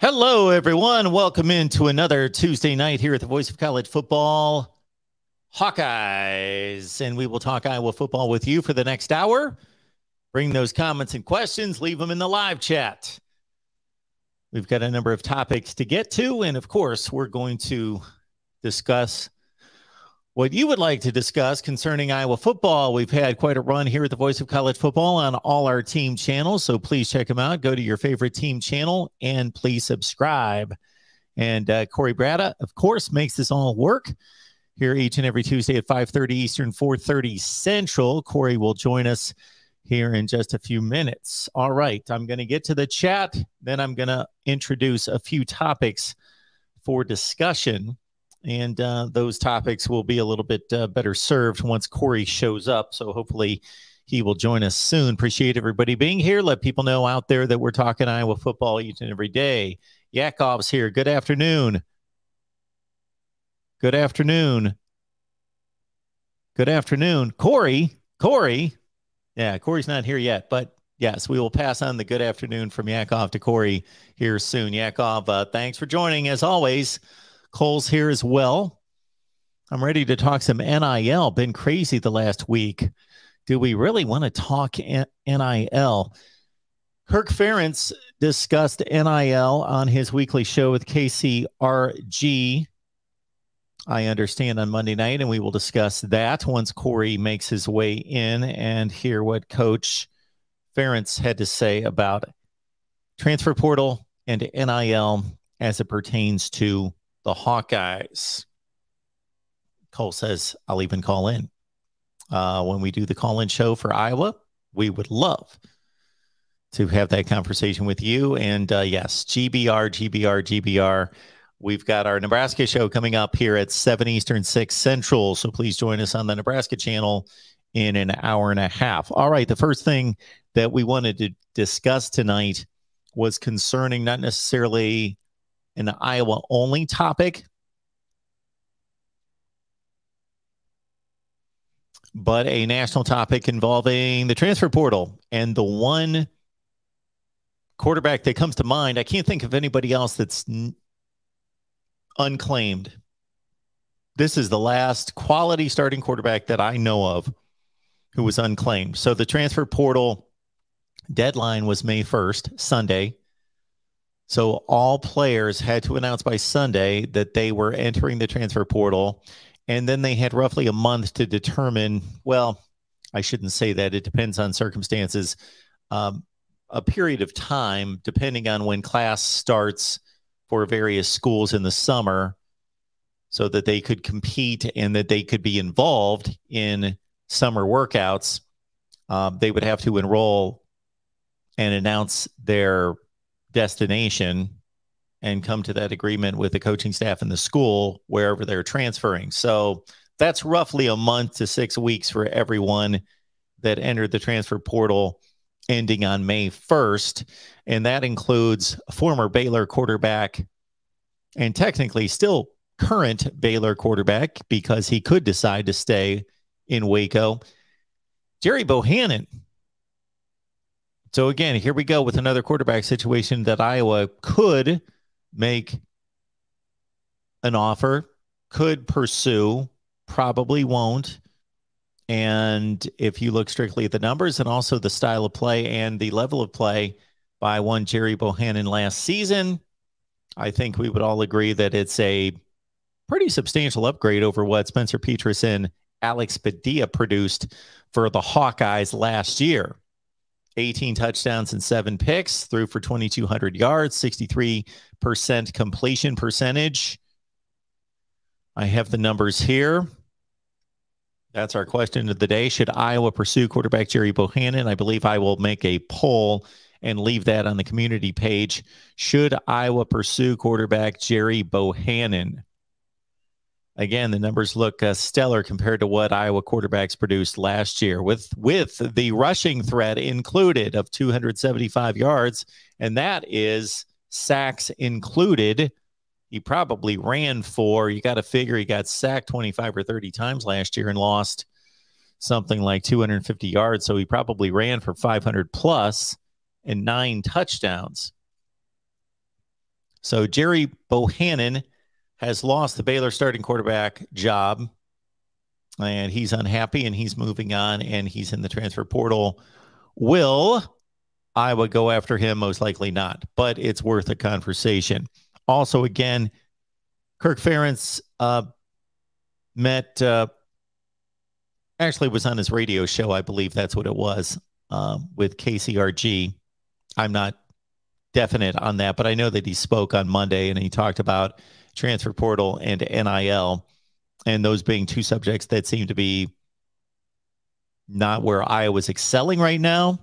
Hello, everyone. Welcome into another Tuesday night here at the Voice of College Football Hawkeyes. And we will talk Iowa football with you for the next hour. Bring those comments and questions, leave them in the live chat. We've got a number of topics to get to. And of course, we're going to discuss what you would like to discuss concerning Iowa football. We've had quite a run here at the Voice of College Football on all our team channels. So please check them out. Go to your favorite team channel and please subscribe. And uh, Corey Brada, of course, makes this all work here each and every Tuesday at 5:30 Eastern, 4:30 Central. Corey will join us here in just a few minutes. All right, I'm going to get to the chat, then I'm going to introduce a few topics for discussion and uh, those topics will be a little bit uh, better served once Corey shows up. So hopefully he will join us soon. Appreciate everybody being here. Let people know out there that we're talking Iowa football each and every day. Yakov's here. Good afternoon. Good afternoon. Good afternoon. Corey, Corey. Yeah, Corey's not here yet, but yes, we will pass on the good afternoon from Yakov to Corey here soon. Yakov, uh, thanks for joining as always. Cole's here as well. I'm ready to talk some NIL. Been crazy the last week. Do we really want to talk NIL? Kirk Ferentz discussed NIL on his weekly show with KCRG. I understand on Monday night, and we will discuss that once Corey makes his way in and hear what Coach Ferentz had to say about transfer portal and NIL as it pertains to the Hawkeyes. Cole says, I'll even call in. Uh, when we do the call in show for Iowa, we would love to have that conversation with you. And uh, yes, GBR, GBR, GBR. We've got our Nebraska show coming up here at 7 Eastern, 6 Central. So please join us on the Nebraska channel in an hour and a half. All right. The first thing that we wanted to discuss tonight was concerning not necessarily an Iowa only topic. But a national topic involving the transfer portal and the one quarterback that comes to mind. I can't think of anybody else that's unclaimed. This is the last quality starting quarterback that I know of who was unclaimed. So the transfer portal deadline was May 1st, Sunday. So all players had to announce by Sunday that they were entering the transfer portal. And then they had roughly a month to determine, well, I shouldn't say that. It depends on circumstances. Um, a period of time, depending on when class starts for various schools in the summer, so that they could compete and that they could be involved in summer workouts. Um, they would have to enroll and announce their destination and come to that agreement with the coaching staff and the school wherever they're transferring. So that's roughly a month to six weeks for everyone that entered the transfer portal ending on May 1st. And that includes former Baylor quarterback and technically still current Baylor quarterback because he could decide to stay in Waco. Jerry Bohanon so again, here we go with another quarterback situation that Iowa could make an offer, could pursue, probably won't. And if you look strictly at the numbers and also the style of play and the level of play by one Jerry Bohanon last season, I think we would all agree that it's a pretty substantial upgrade over what Spencer Petras and Alex Padilla produced for the Hawkeyes last year. 18 touchdowns and seven picks, threw for 2,200 yards, 63% completion percentage. I have the numbers here. That's our question of the day. Should Iowa pursue quarterback Jerry Bohanon? I believe I will make a poll and leave that on the community page. Should Iowa pursue quarterback Jerry Bohanon? Again, the numbers look uh, stellar compared to what Iowa quarterbacks produced last year, with with the rushing threat included of 275 yards, and that is sacks included. He probably ran for. You got to figure he got sacked 25 or 30 times last year and lost something like 250 yards. So he probably ran for 500 plus and nine touchdowns. So Jerry Bohanon has lost the Baylor starting quarterback job, and he's unhappy and he's moving on and he's in the transfer portal. Will Iowa go after him? Most likely not, but it's worth a conversation. Also, again, Kirk Ferentz uh, met, uh, actually was on his radio show. I believe that's what it was um, with KCRG. I'm not definite on that, but I know that he spoke on Monday and he talked about transfer portal and NIL, and those being two subjects that seem to be not where Iowa's excelling right now.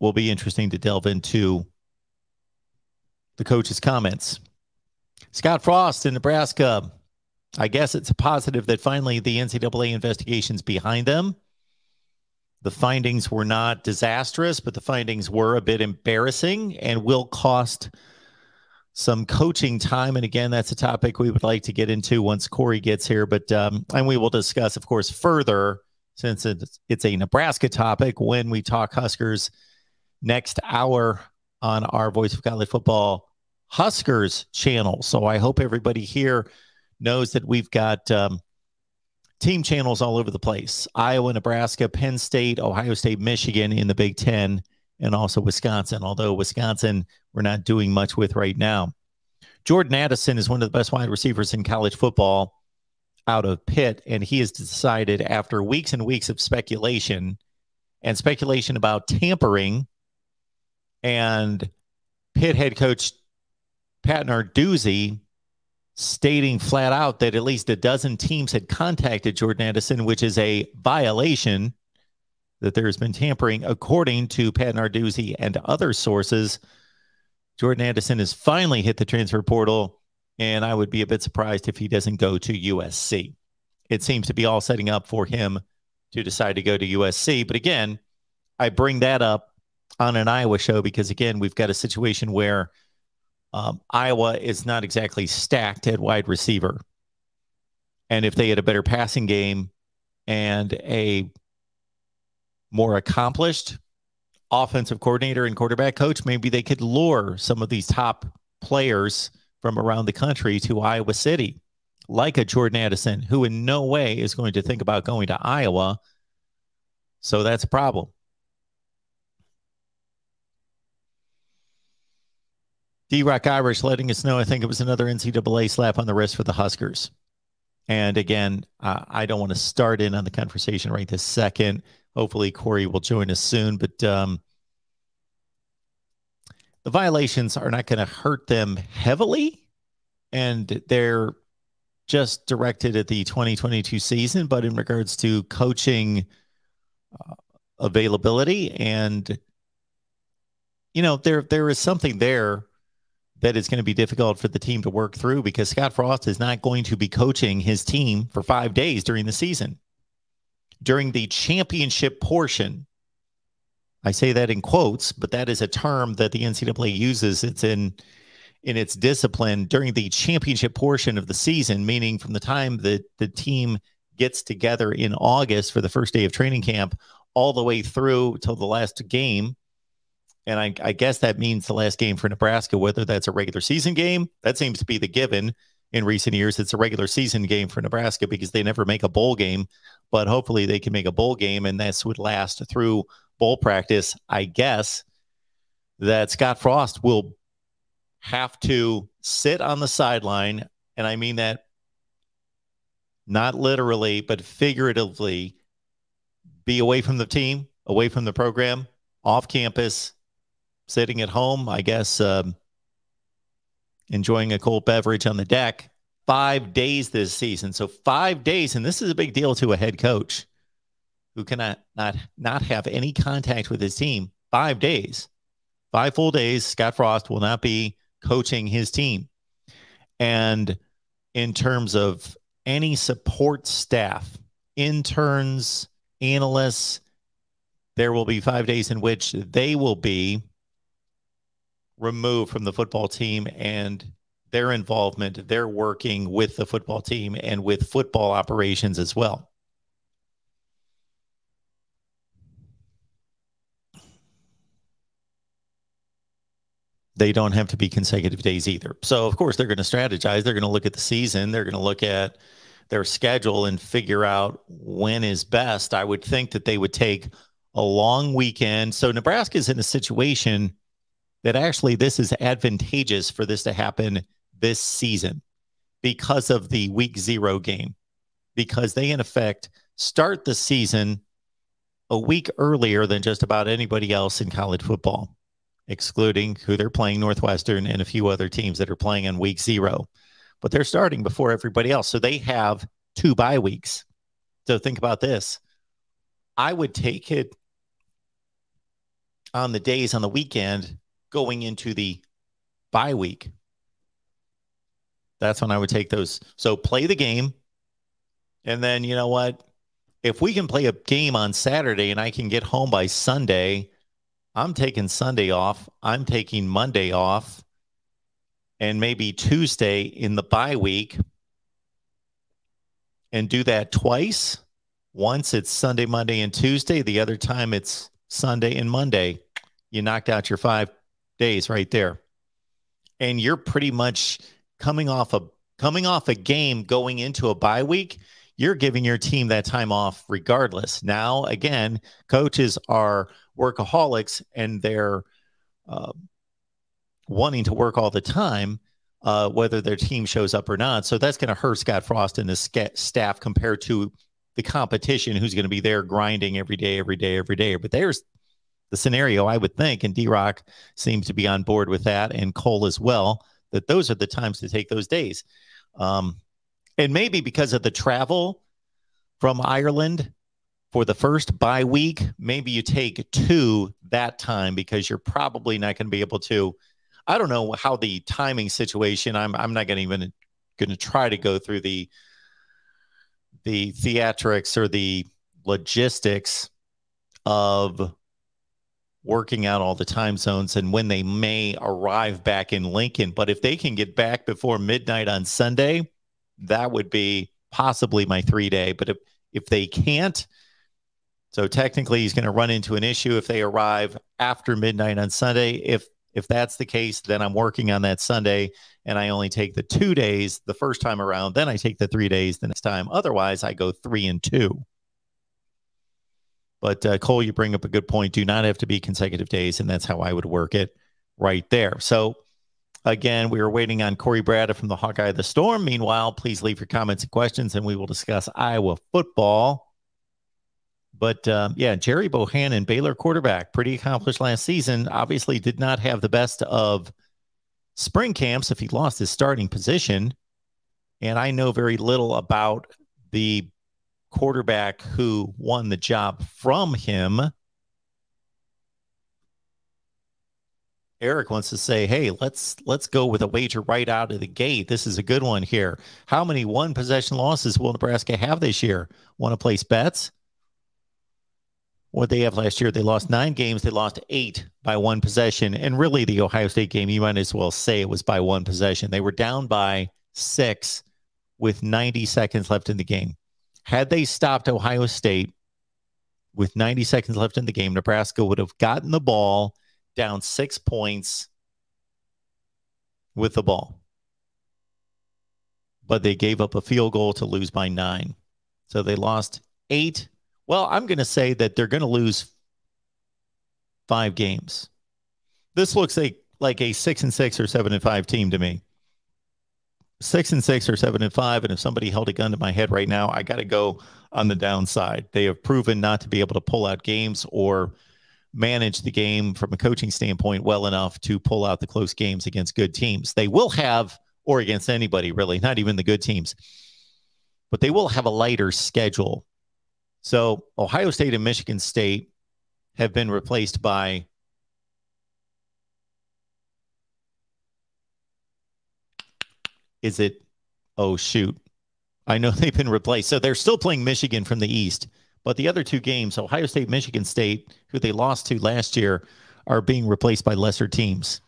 Will be interesting to delve into the coach's comments. Scott Frost in Nebraska. I guess it's a positive that finally the NCAA investigation's behind them. The findings were not disastrous, but the findings were a bit embarrassing and will cost some coaching time. And again, that's a topic we would like to get into once Corey gets here. But um, and we will discuss, of course, further since it's, it's a Nebraska topic when we talk Huskers next hour on our Voice of College Football Huskers channel. So I hope everybody here knows that we've got um, team channels all over the place Iowa, Nebraska, Penn State, Ohio State, Michigan in the Big Ten, and also Wisconsin, although Wisconsin we're not doing much with right now. Jordan Addison is one of the best wide receivers in college football out of Pitt, and he has decided after weeks and weeks of speculation and speculation about tampering and Pitt head coach Pat Narduzzi stating flat out that at least a dozen teams had contacted Jordan Addison, which is a violation that there has been tampering, according to Pat Narduzzi and other sources. Jordan Addison has finally hit the transfer portal, and I would be a bit surprised if he doesn't go to USC. It seems to be all setting up for him to decide to go to USC. But again, I bring that up on an Iowa show because, again, we've got a situation where – um, Iowa is not exactly stacked at wide receiver. And if they had a better passing game and a more accomplished offensive coordinator and quarterback coach, maybe they could lure some of these top players from around the country to Iowa City, like a Jordan Addison, who in no way is going to think about going to Iowa. So that's a problem. D Rock Irish letting us know I think it was another NCAA slap on the wrist for the Huskers. And again, uh, I don't want to start in on the conversation right this second. Hopefully, Corey will join us soon. But um, the violations are not going to hurt them heavily. And they're just directed at the 2022 season. But in regards to coaching uh, availability and, you know, there there is something there that is going to be difficult for the team to work through because Scott Frost is not going to be coaching his team for five days during the season. During the championship portion, I say that in quotes, but that is a term that the NCAA uses. It's in in its discipline during the championship portion of the season, meaning from the time that the team gets together in August for the first day of training camp all the way through till the last game and I, I, guess that means the last game for Nebraska, whether that's a regular season game, that seems to be the given in recent years. It's a regular season game for Nebraska because they never make a bowl game, but hopefully they can make a bowl game, and this would last through bowl practice. I guess that Scott Frost will have to sit on the sideline, and I mean that not literally, but figuratively, be away from the team, away from the program, off campus, sitting at home, I guess, um, enjoying a cold beverage on the deck. Five days this season. So five days, and this is a big deal to a head coach who cannot not not have any contact with his team. Five days, five full days. Scott Frost will not be coaching his team. And in terms of any support staff, interns, analysts, there will be five days in which they will be removed from the football team and their involvement, they're working with the football team and with football operations as well. they don't have to be consecutive days either. So, of course, they're going to strategize. They're going to look at the season. They're going to look at their schedule and figure out when is best. I would think that they would take a long weekend. So, Nebraska is in a situation that actually this is advantageous for this to happen this season because of the week zero game, because they, in effect, start the season a week earlier than just about anybody else in college football excluding who they're playing Northwestern and a few other teams that are playing on week zero. But they're starting before everybody else. So they have two bye weeks. So think about this. I would take it on the days on the weekend going into the bye week. That's when I would take those. So play the game. And then, you know what? If we can play a game on Saturday and I can get home by Sunday, I'm taking Sunday off. I'm taking Monday off and maybe Tuesday in the bye week and do that twice. Once it's Sunday, Monday, and Tuesday. The other time it's Sunday and Monday. You knocked out your five days right there. And you're pretty much coming off a coming off a game going into a bye week. You're giving your team that time off regardless. Now, again, coaches are workaholics and they're uh, wanting to work all the time, uh, whether their team shows up or not. So that's going to hurt Scott Frost and his sca- staff compared to the competition who's going to be there grinding every day, every day, every day. But there's the scenario I would think, and D Rock seems to be on board with that, and Cole as well, that those are the times to take those days. Um, and maybe because of the travel from Ireland, for the first bye week, maybe you take two that time because you're probably not going to be able to. I don't know how the timing situation. I'm I'm not going to even going to try to go through the the theatrics or the logistics of working out all the time zones and when they may arrive back in Lincoln. But if they can get back before midnight on Sunday, that would be possibly my three day. But if if they can't, so technically, he's going to run into an issue if they arrive after midnight on Sunday. If if that's the case, then I'm working on that Sunday, and I only take the two days the first time around. Then I take the three days the next time. Otherwise, I go three and two. But uh, Cole, you bring up a good point. Do not have to be consecutive days, and that's how I would work it right there. So again, we are waiting on Corey Brada from the Hawkeye of the Storm. Meanwhile, please leave your comments and questions, and we will discuss Iowa football. But um, yeah, Jerry Bohanon, Baylor quarterback, pretty accomplished last season. Obviously, did not have the best of spring camps if he lost his starting position. And I know very little about the quarterback who won the job from him. Eric wants to say, "Hey, let's let's go with a wager right out of the gate. This is a good one here. How many one possession losses will Nebraska have this year? Want to place bets?" what they have last year. They lost nine games. They lost eight by one possession. And really, the Ohio State game, you might as well say it was by one possession. They were down by six with 90 seconds left in the game. Had they stopped Ohio State with 90 seconds left in the game, Nebraska would have gotten the ball down six points with the ball. But they gave up a field goal to lose by nine. So they lost eight well, I'm going to say that they're going to lose five games. This looks like like a six and six or seven and five team to me. Six and six or seven and five. And if somebody held a gun to my head right now, I got to go on the downside. They have proven not to be able to pull out games or manage the game from a coaching standpoint well enough to pull out the close games against good teams. They will have, or against anybody really, not even the good teams, but they will have a lighter schedule so Ohio State and Michigan State have been replaced by is it oh shoot i know they've been replaced so they're still playing michigan from the east but the other two games ohio state michigan state who they lost to last year are being replaced by lesser teams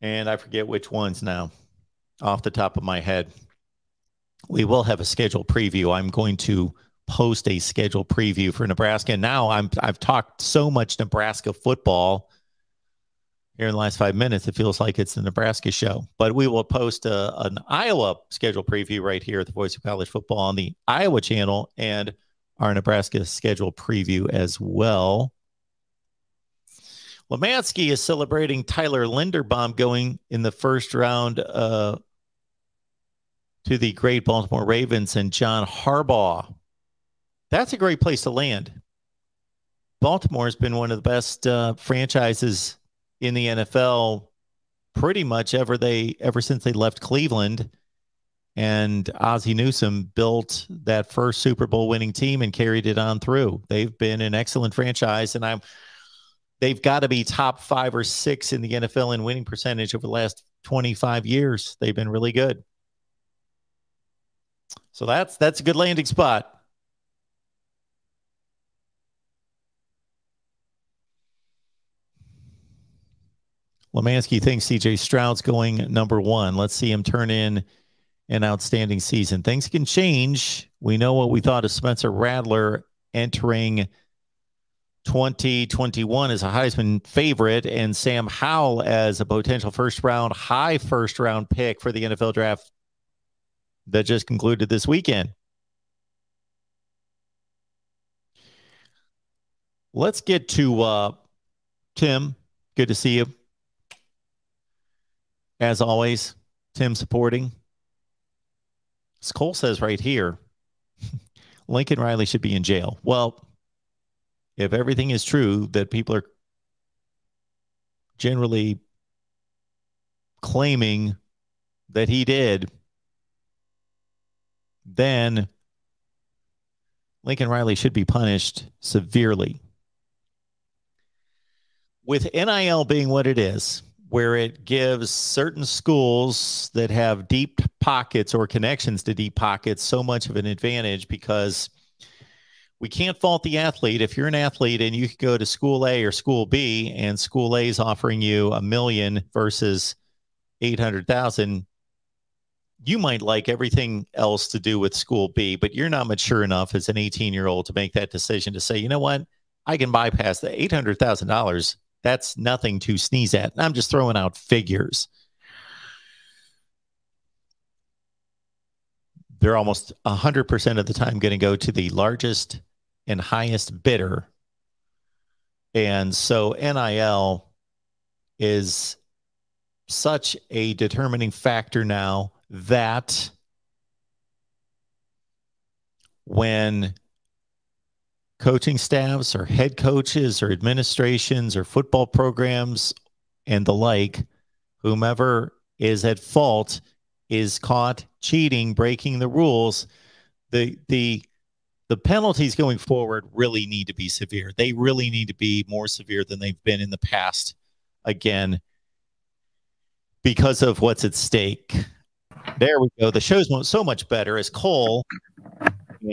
and i forget which ones now off the top of my head we will have a schedule preview. I'm going to post a schedule preview for Nebraska. And now I'm I've talked so much Nebraska football here in the last five minutes, it feels like it's the Nebraska show. But we will post a, an Iowa schedule preview right here at the Voice of College Football on the Iowa channel and our Nebraska schedule preview as well. Lemansky is celebrating Tyler Linderbaum going in the first round uh, to the great Baltimore Ravens and John Harbaugh. That's a great place to land. Baltimore has been one of the best uh, franchises in the NFL pretty much ever they ever since they left Cleveland. And Ozzie Newsome built that first Super Bowl winning team and carried it on through. They've been an excellent franchise, and I'm they've got to be top five or six in the NFL in winning percentage over the last 25 years. They've been really good. So that's that's a good landing spot. Lemansky thinks CJ Stroud's going number one. Let's see him turn in an outstanding season. Things can change. We know what we thought of Spencer Rattler entering 2021 as a Heisman favorite and Sam Howell as a potential first round, high first round pick for the NFL draft that just concluded this weekend. Let's get to uh, Tim. Good to see you. As always, Tim supporting. As Cole says right here, Lincoln Riley should be in jail. Well, if everything is true that people are generally claiming that he did, then Lincoln Riley should be punished severely. With NIL being what it is, where it gives certain schools that have deep pockets or connections to deep pockets so much of an advantage because we can't fault the athlete. If you're an athlete and you could go to school A or school B and school A is offering you a million versus 800,000, you might like everything else to do with school B, but you're not mature enough as an 18 year old to make that decision to say, you know what, I can bypass the $800,000. That's nothing to sneeze at. I'm just throwing out figures. They're almost 100% of the time going to go to the largest and highest bidder. And so NIL is such a determining factor now that when coaching staffs or head coaches or administrations or football programs and the like, whomever is at fault is caught cheating, breaking the rules, the the the penalties going forward really need to be severe. They really need to be more severe than they've been in the past. Again, because of what's at stake. There we go. The show's so much better as Cole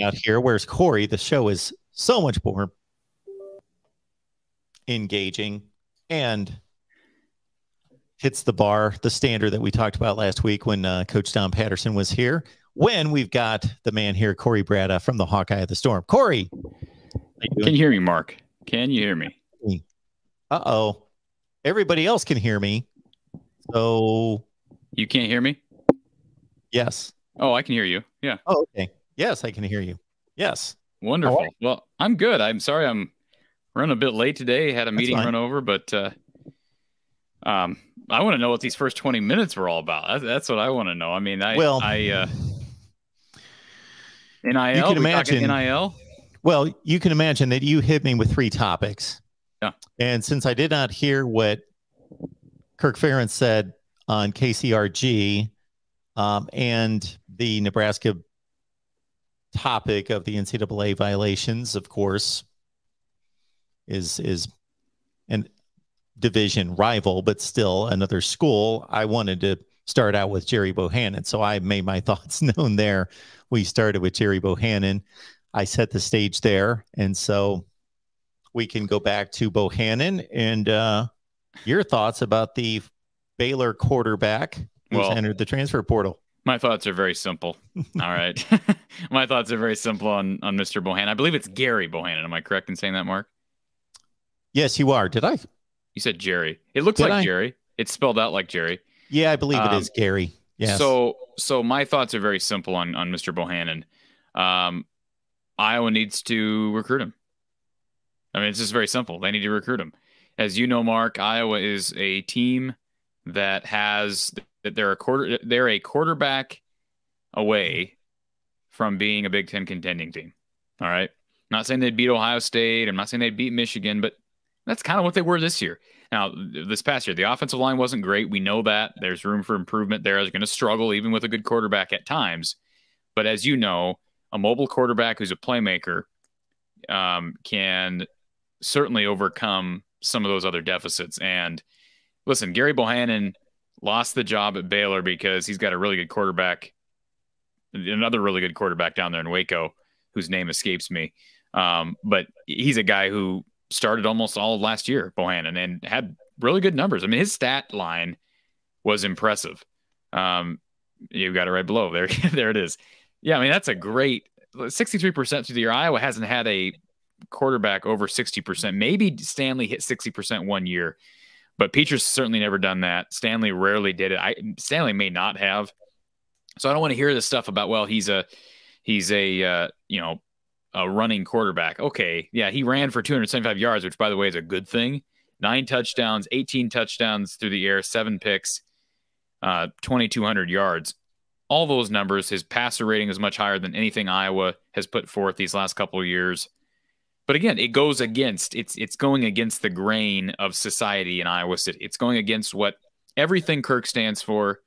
out here. Where's Corey? The show is so much more engaging and hits the bar, the standard that we talked about last week when uh, Coach Don Patterson was here. When we've got the man here, Corey Brada from the Hawkeye of the Storm. Corey, you can you hear me, Mark? Can you hear me? Uh oh. Everybody else can hear me. So you can't hear me? Yes. Oh, I can hear you. Yeah. Oh, okay. Yes, I can hear you. Yes. Wonderful. Well, I'm good. I'm sorry I'm running a bit late today. Had a meeting run over, but uh, um, I want to know what these first 20 minutes were all about. That's, that's what I want to know. I mean, I, well, I, uh, NIL, you can imagine NIL. Well, you can imagine that you hit me with three topics. Yeah. And since I did not hear what Kirk Ferentz said on KCRG um, and the Nebraska topic of the NCAA violations, of course, is is an division rival, but still another school. I wanted to start out with Jerry Bohanon, so I made my thoughts known there. We started with Jerry Bohanon. I set the stage there, and so we can go back to Bohanon and uh, your thoughts about the Baylor quarterback who's well, entered the transfer portal. My thoughts are very simple. All right. my thoughts are very simple on, on Mr. Bohanon. I believe it's Gary Bohanon. Am I correct in saying that, Mark? Yes, you are. Did I You said Jerry. It looks Did like I? Jerry. It's spelled out like Jerry. Yeah, I believe um, it is Gary. Yeah. So so my thoughts are very simple on on Mr. Bohanon. Um, Iowa needs to recruit him. I mean, it's just very simple. They need to recruit him. As you know, Mark, Iowa is a team that has that they're a quarter they're a quarterback away from being a Big Ten contending team. All right. not saying they'd beat Ohio State. I'm not saying they'd beat Michigan, but that's kind of what they were this year. Now, this past year, the offensive line wasn't great. We know that. There's room for improvement there. They're going to struggle even with a good quarterback at times. But as you know, a mobile quarterback who's a playmaker um, can certainly overcome some of those other deficits. And listen, Gary Bohanon lost the job at Baylor because he's got a really good quarterback, another really good quarterback down there in Waco, whose name escapes me. Um, but he's a guy who started almost all of last year, Bohanon, and had really good numbers. I mean, his stat line was impressive. Um, you got it right below there. there it is. Yeah, I mean that's a great 63% through the year. Iowa hasn't had a quarterback over 60%. Maybe Stanley hit 60% one year, but Petras certainly never done that. Stanley rarely did it. I Stanley may not have. So I don't want to hear this stuff about well he's a he's a uh, you know a running quarterback. Okay, yeah, he ran for 275 yards, which by the way is a good thing. Nine touchdowns, 18 touchdowns through the air, seven picks, uh, 2,200 yards. All those numbers, his passer rating is much higher than anything Iowa has put forth these last couple of years. But again, it goes against it's it's going against the grain of society in Iowa City. It's going against what everything Kirk stands for,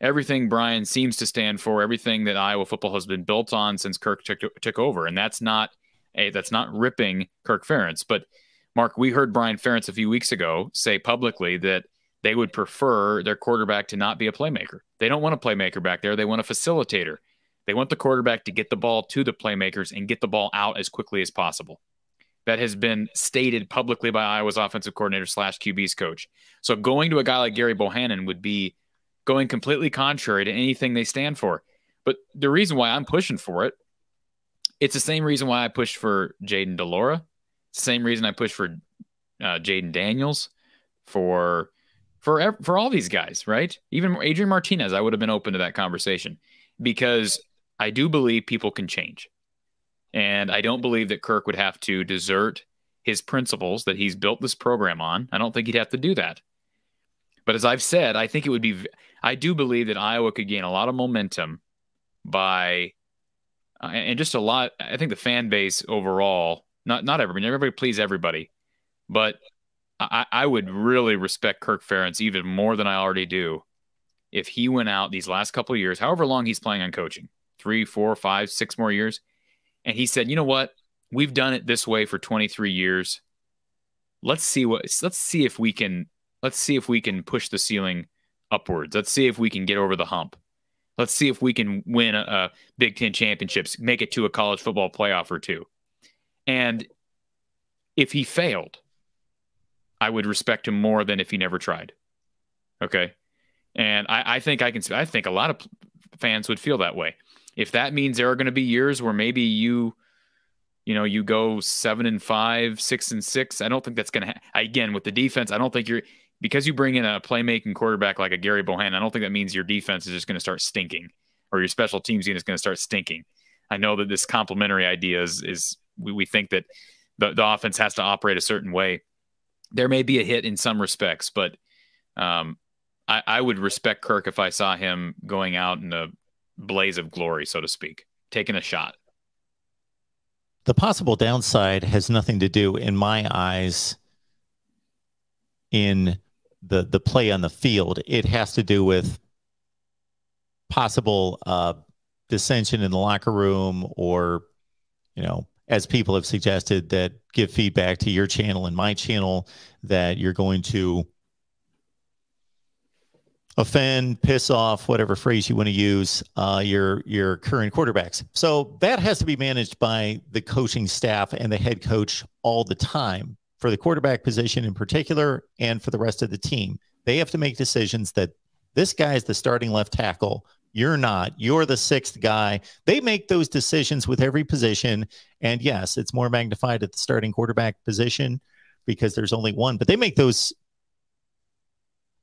everything Brian seems to stand for, everything that Iowa football has been built on since Kirk took, took over. And that's not a that's not ripping Kirk Ferentz. But Mark, we heard Brian Ferentz a few weeks ago say publicly that they would prefer their quarterback to not be a playmaker. They don't want a playmaker back there. They want a facilitator. They want the quarterback to get the ball to the playmakers and get the ball out as quickly as possible that has been stated publicly by Iowa's offensive coordinator slash QB's coach. So going to a guy like Gary Bohanon would be going completely contrary to anything they stand for. But the reason why I'm pushing for it, it's the same reason why I pushed for Jayden de Laura. It's the same reason I pushed for uh, Jayden Daniels, for for for all these guys, right? Even Adrian Martinez, I would have been open to that conversation because I do believe people can change. And I don't believe that Kirk would have to desert his principles that he's built this program on. I don't think he'd have to do that. But as I've said, I think it would be, I do believe that Iowa could gain a lot of momentum by, uh, and just a lot, I think the fan base overall, not, not everybody, everybody please everybody, but I, I would really respect Kirk Ferentz even more than I already do if he went out these last couple years, however long he's playing on coaching, three, four, five, six more years, and he said, "You know what? We've done it this way for 23 years. Let's see what let's see if we can let's see if we can push the ceiling upwards. Let's see if we can get over the hump. Let's see if we can win a, a Big 10 championships, make it to a college football playoff or two. And if he failed, I would respect him more than if he never tried. Okay. And I, I, think I can, I think a lot of fans would feel that way if that means there are going to be years where maybe you you know you go seven and five six and six i don't think that's going to ha- again with the defense i don't think you're because you bring in a playmaking quarterback like a gary bohanon i don't think that means your defense is just going to start stinking or your special teams unit is going to start stinking. I know that this complementary idea is is we, we think that the, the offense has to operate a certain way. There may be a hit in some respects but um, I, I would respect kirk if i saw him going out in a blaze of glory, so to speak, taking a shot. The possible downside has nothing to do, in my eyes, in the the play on the field. It has to do with possible uh, dissension in the locker room, or you know, as people have suggested, that give feedback to your channel and my channel that you're going to offend, piss off, whatever phrase you want to use, uh, your your current quarterbacks. So that has to be managed by the coaching staff and the head coach all the time for the quarterback position in particular, and for the rest of the team. They have to make decisions that this guy is the starting left tackle. You're not. You're the sixth guy. They make those decisions with every position. And yes, it's more magnified at the starting quarterback position because there's only one, but they make those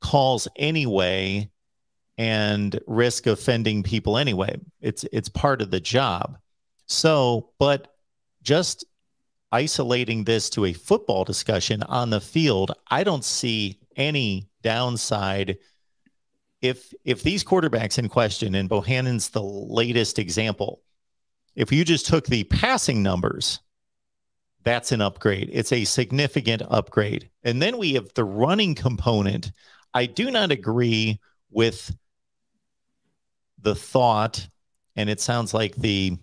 calls anyway and risk offending people anyway. It's it's part of the job. So, but just isolating this to a football discussion on the field, I don't see any downside if if these quarterbacks in question and Bohanon's the latest example, if you just took the passing numbers, that's an upgrade. It's a significant upgrade. And then we have the running component. I do not agree with the thought, and it sounds like the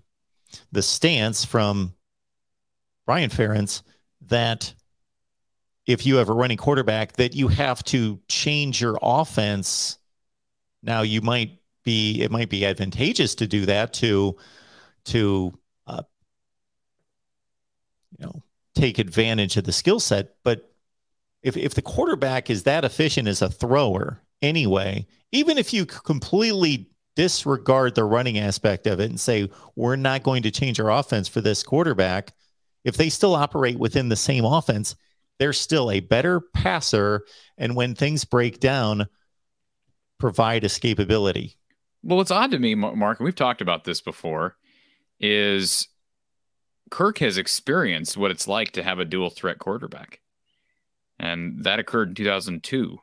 the stance from Brian Ferentz that if you have a running quarterback that you have to change your offense. Now you might be it might be advantageous to do that to to uh, you know take advantage of the skill set, but if if the quarterback is that efficient as a thrower anyway, even if you completely disregard the running aspect of it and say we're not going to change our offense for this quarterback, if they still operate within the same offense, they're still a better passer. And when things break down, provide escapability. Well, what's odd to me, Mark, and we've talked about this before, is Kirk has experienced what it's like to have a dual threat quarterback. And that occurred in 2002.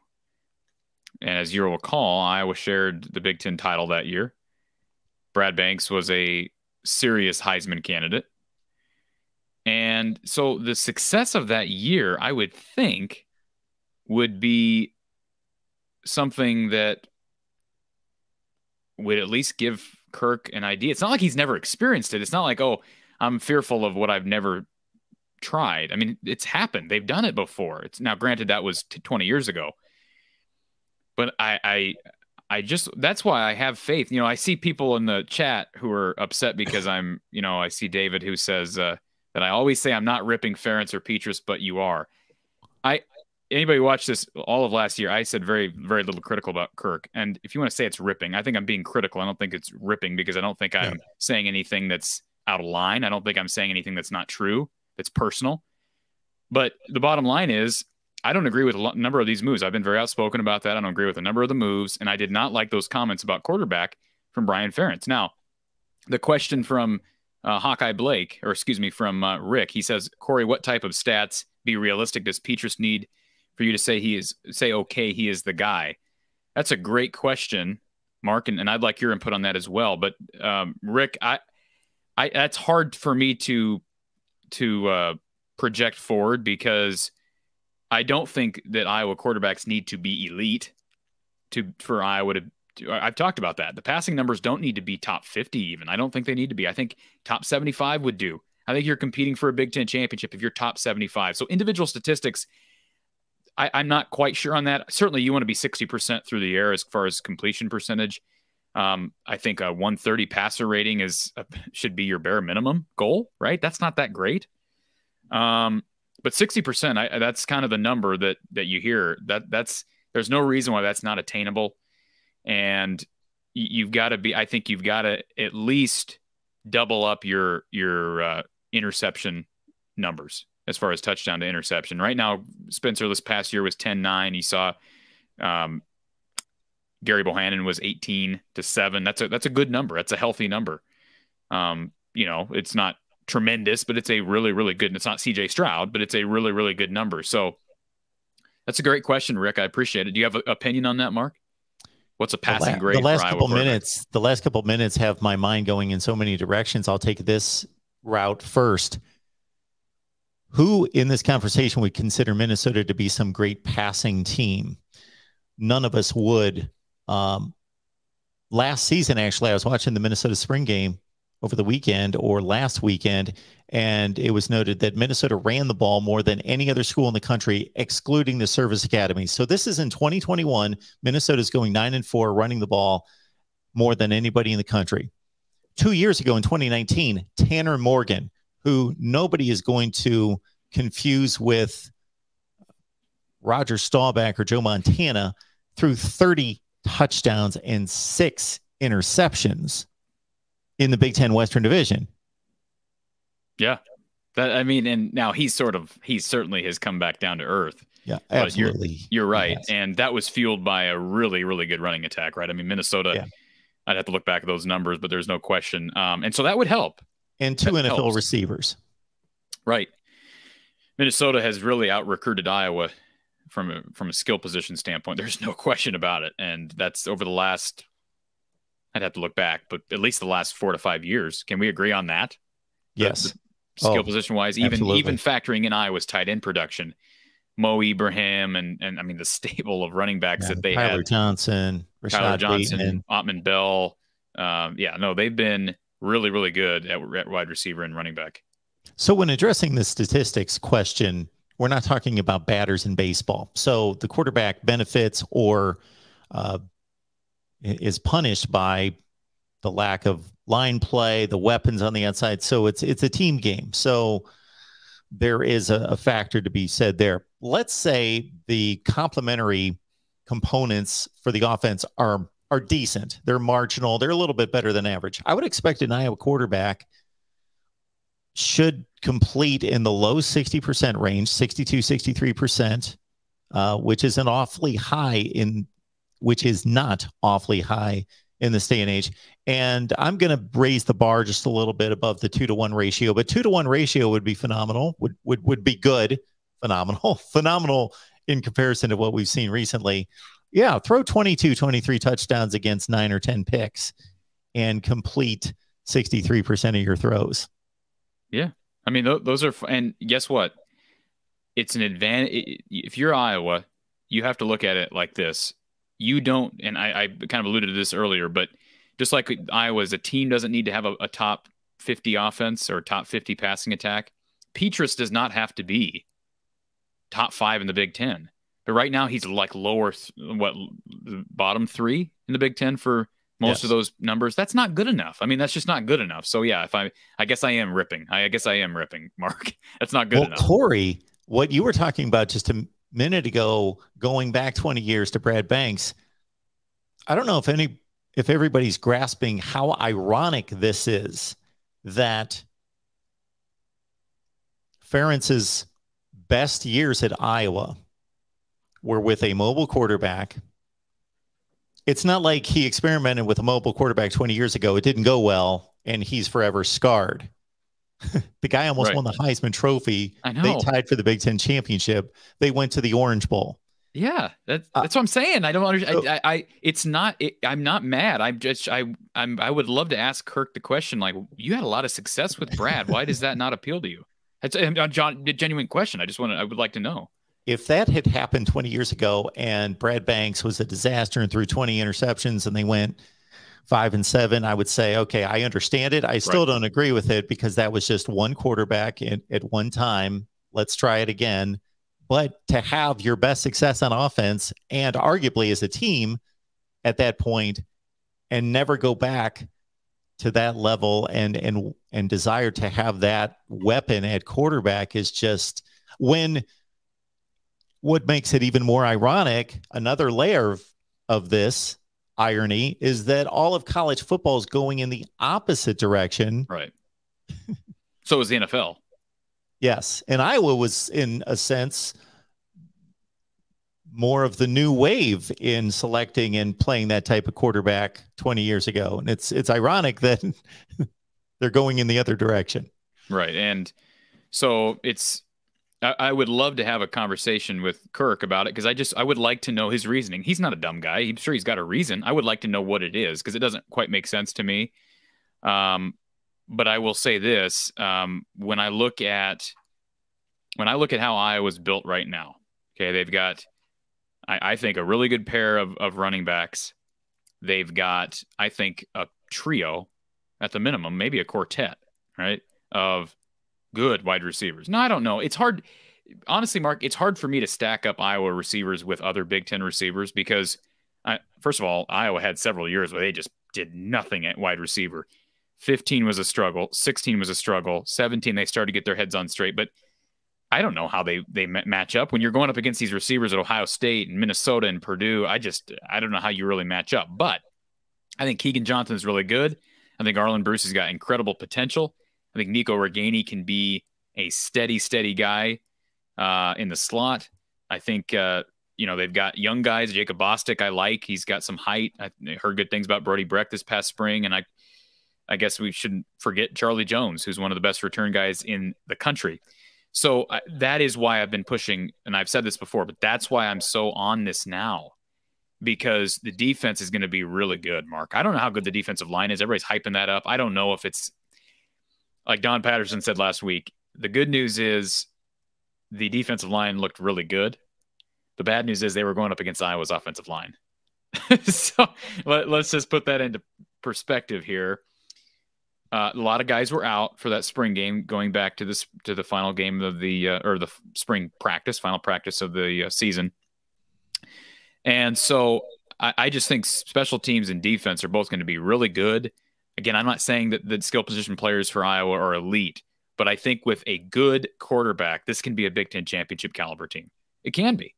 And as you recall, Iowa shared the Big Ten title that year. Brad Banks was a serious Heisman candidate. And so the success of that year, I would think, would be something that would at least give Kirk an idea. It's not like he's never experienced it. It's not like, oh, I'm fearful of what I've never tried. I mean, it's happened. They've done it before. It's now granted that was 20 years ago. But I I I just that's why I have faith. You know, I see people in the chat who are upset because I'm, you know, I see David who says uh that I always say I'm not ripping Ferentz or Petras, but you are. I anybody watch this all of last year, I said very, very little critical about Kirk. And if you want to say it's ripping, I think I'm being critical. I don't think it's ripping because I don't think I'm yeah. saying anything that's out of line. I don't think I'm saying anything that's not true, that's personal. But the bottom line is, I don't agree with a number of these moves. I've been very outspoken about that. I don't agree with a number of the moves. And I did not like those comments about quarterback from Brian Ferentz. Now, the question from uh, Hawkeye Blake, or excuse me, from uh, Rick. He says, Corey, what type of stats be realistic does Petras need for you to say he is say okay, he is the guy? That's a great question, Mark, and, and I'd like your input on that as well. But um, Rick, I, I that's hard for me to to uh, project forward because I don't think that Iowa quarterbacks need to be elite to for Iowa to I've talked about that. The passing numbers don't need to be top 50 even. I don't think they need to be. I think top 75 would do. I think you're competing for a Big Ten championship if you're top 75. So individual statistics, I, am not quite sure on that. Certainly, you want to be 60% through the air as far as completion percentage. Um, I think a 130 passer rating is a, should be your bare minimum goal, right? That's not that great. Um, but 60%, I, that's kind of the number that that you hear. That that's there's no reason why that's not attainable and you've got to be. I think you've got to at least double up your your uh, interception numbers as far as touchdown to interception. Right now, Spencer this past year was 10-9. He saw um, Gerry Bohanon was 18 to 7. That's a that's a good number. That's a healthy number. Um, you know, it's not tremendous, but it's a really, really good. And It's not CJ Stroud, but it's a really, really good number. So that's a great question, Rick. I appreciate it. Do you have an opinion on that, Mark? What's a passing the la- grade? The last couple minutes, the last couple minutes have my mind going in so many directions. I'll take this route first. Who in this conversation would consider Minnesota to be some great passing team? None of us would. Um, last season, actually, I was watching the Minnesota spring game over the weekend or last weekend, and it was noted that Minnesota ran the ball more than any other school in the country, excluding the service academy. So this is in 2021. Minnesota is going nine and four, running the ball more than anybody in the country. Two years ago in 2019, Tanner Morgan, who nobody is going to confuse with Roger Staubach or Joe Montana, threw 30 touchdowns and six interceptions in the Big Ten Western Division. Yeah. That I mean, and now he's sort of he certainly has come back down to earth. Yeah, absolutely. You're, you're, right, yes. and that was fueled by a really, really good running attack, right? I mean, Minnesota. Yeah. I'd have to look back at those numbers, but there's no question. Um, and so that would help. And two that NFL helps. receivers. Right. Minnesota has really out recruited Iowa from a from a skill position standpoint. There's no question about it, and that's over the last. I'd have to look back, but at least the last four to five years. Can we agree on that? Yes. The, the skill oh, position wise, even absolutely. even factoring in Iowa's tight end production, Mo Ibrahim and and I mean the stable of running backs yeah, that they Tyler had. Johnson, Rashad Kyler Johnson, Autman Bell. Um, yeah, no, they've been really really good at, at wide receiver and running back. So when addressing the statistics question, we're not talking about batters in baseball. So the quarterback benefits or uh, is punished by the lack of line play, the weapons on the outside. So it's it's a team game. So there is a, a factor to be said there. Let's say the complementary components for the offense are are decent. They're marginal. They're a little bit better than average. I would expect an Iowa quarterback should complete in the low 60% range, 62, 63%, uh, which is an awfully high in, which is not awfully high in this day and age. And I'm going to raise the bar just a little bit above the two to one ratio, but two to one ratio would be phenomenal, would, would, would be good, phenomenal, phenomenal in comparison to what we've seen recently. Yeah, throw 22, 23 touchdowns against nine or 10 picks and complete 63% of your throws. Yeah. I mean, th- those are, and guess what? It's an advantage. If you're Iowa, you have to look at it like this. You don't, and I, I kind of alluded to this earlier, but just like Iowa as a team doesn't need to have a, a top 50 offense or top 50 passing attack, Petras does not have to be top five in the Big Ten. But right now, he's like lower, what, bottom three in the Big Ten for most yes. of those numbers that's not good enough. I mean that's just not good enough. So yeah if i i guess i am ripping. I, guess i am ripping mark. That's not good well, enough. Corey what you were talking about just a minute ago going back 20 years to brad banks i don't know if any if everybody's grasping how ironic this is that Ferentz's best years at iowa were with a mobile quarterback it's not like he experimented with a mobile quarterback 20 years ago. It didn't go well, and he's forever scarred. the guy almost right. won the Heisman Trophy. I know. They tied for the Big Ten championship. They went to the Orange Bowl. Yeah, that's uh, that's uh, what I'm saying. I don't understand. I, I, I, it's not. It, I'm not mad. I'm just. I. I'm. I would love to ask Kirk the question. Like, you had a lot of success with Brad. Why does that not appeal to you? That's a, John, a genuine question. I just want to. I would like to know if that had happened 20 years ago and Brad Banks was a disaster and threw 20 interceptions and they went five and seven, I would say, okay, I understand it. I still right. don't agree with it because that was just one quarterback in, at one time. Let's try it again. But to have your best success on offense and arguably as a team at that point and never go back to that level and and and desire to have that weapon at quarterback is just when what makes it even more ironic, another layer of, of this irony is that all of college football is going in the opposite direction. Right. so is the NFL. Yes. And Iowa was, in a sense, more of the new wave in selecting and playing that type of quarterback 20 years ago. And it's it's ironic that they're going in the other direction. Right. And so it's I, I would love to have a conversation with Kirk about it because I just I would like to know his reasoning. He's not a dumb guy. I'm sure he's got a reason. I would like to know what it is because it doesn't quite make sense to me. Um, but I will say this: um, when I look at when I look at how Iowa's built right now, okay, they've got I, I think a really good pair of, of running backs. They've got I think a trio at the minimum, maybe a quartet, right? Of good wide receivers. No, I don't know. It's hard. Honestly, Mark, it's hard for me to stack up Iowa receivers with other Big Ten receivers because, I, first of all, Iowa had several years where they just did nothing at wide receiver. 15 was a struggle. 16 was a struggle. 17, they started to get their heads on straight. But I don't know how they they match up when you're going up against these receivers at Ohio State and Minnesota and Purdue. I just I don't know how you really match up. But I think Keagan Johnson is really good. I think Arland Bruce has got incredible potential. I think Nico Ragaini can be a steady, steady guy uh, in the slot. I think uh, you know they've got young guys. Jacob Bostick, I like. He's got some height. I heard good things about Brody Breck this past spring, and I, I guess we shouldn't forget Charlie Jones, who's one of the best return guys in the country. So uh, that is why I've been pushing, and I've said this before, but that's why I'm so on this now because the defense is going to be really good, Mark. I don't know how good the defensive line is. Everybody's hyping that up. I don't know if it's like Don Patterson said last week. The good news is the defensive line looked really good. The bad news is they were going up against Iowa's offensive line. so let, us just put that into perspective here. Uh, a lot of guys were out for that spring game, going back to this to the final game of the uh, or the spring practice, final practice of the uh, season. And so I, I, just think special teams and defense are both going to be really good. Again, I'm not saying that the skill position players for Iowa are elite, but I think with a good quarterback, this can be a Big Ten championship caliber team. It can be,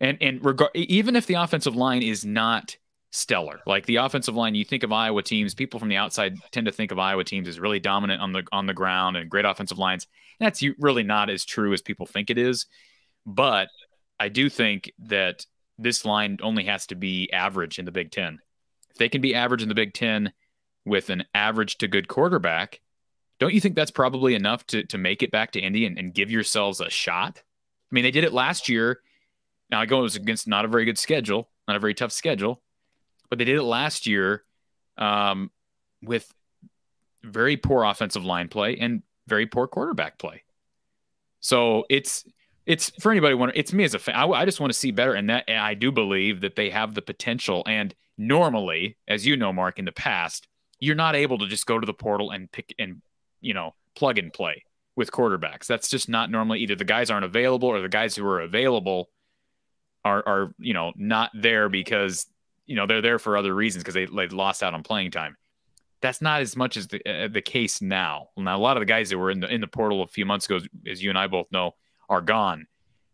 and and regard even if the offensive line is not stellar. Like the offensive line, you think of Iowa teams, people from the outside tend to think of Iowa teams as really dominant on the on the ground and great offensive lines. That's really not as true as people think it is. But I do think that this line only has to be average in the Big Ten. If they can be average in the Big Ten with an average to good quarterback, don't you think that's probably enough to to make it back to Indy and, and give yourselves a shot? I mean, they did it last year. Now I go it was against not a very good schedule, not a very tough schedule, but they did it last year um, with very poor offensive line play and very poor quarterback play. So it's it's for anybody wondering. It's me as a fan. I, I just want to see better, and that and I do believe that they have the potential. And normally, as you know, Mark, in the past, you're not able to just go to the portal and pick and you know plug and play with quarterbacks. That's just not normally either the guys aren't available or the guys who are available are are you know not there because you know they're there for other reasons because they they lost out on playing time. That's not as much as the uh, the case now. Now a lot of the guys that were in the in the portal a few months ago, as you and I both know, are gone.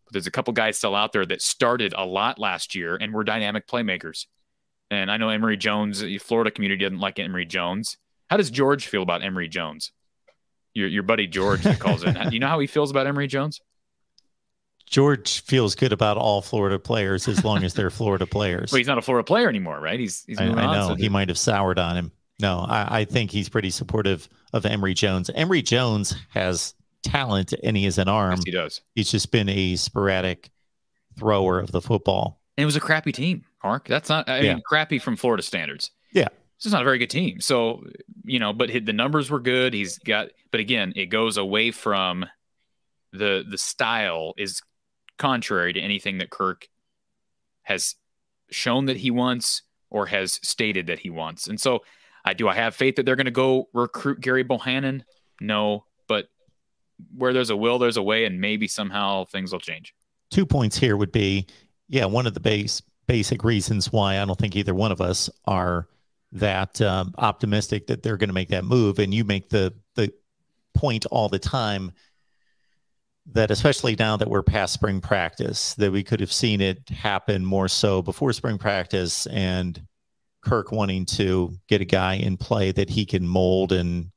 But there's a couple guys still out there that started a lot last year and were dynamic playmakers. And I know Emory Jones, the Florida community didn't like Emory Jones. How does George feel about Emory Jones? Your your buddy George that calls in. You know how he feels about Emory Jones? George feels good about all Florida players as long as they're Florida players. Well, he's not a Florida player anymore, right? He's, he's I, I, know so he might have soured on him. No, I, I, think he's pretty supportive of Emory Jones. Emory Jones has talent and he is an arm. Yes, he does. He's just been a sporadic thrower of the football. And it was a crappy team, Mark. That's not, I yeah. mean, crappy from Florida standards. Yeah. This is not a very good team. So, you know, but the numbers were good. He's got, but again, it goes away from the the style is contrary to anything that Kirk has shown that he wants or has stated that he wants. And so, I do I have faith that they're going to go recruit Gerry Bohanon? No, but where there's a will, there's a way, and maybe somehow things will change. Two points here would be, yeah, one of the base basic reasons why I don't think either one of us are that um, optimistic that they're going to make that move, and you make the the point all the time that especially now that we're past spring practice, that we could have seen it happen more so before spring practice and Kirk wanting to get a guy in play that he can mold and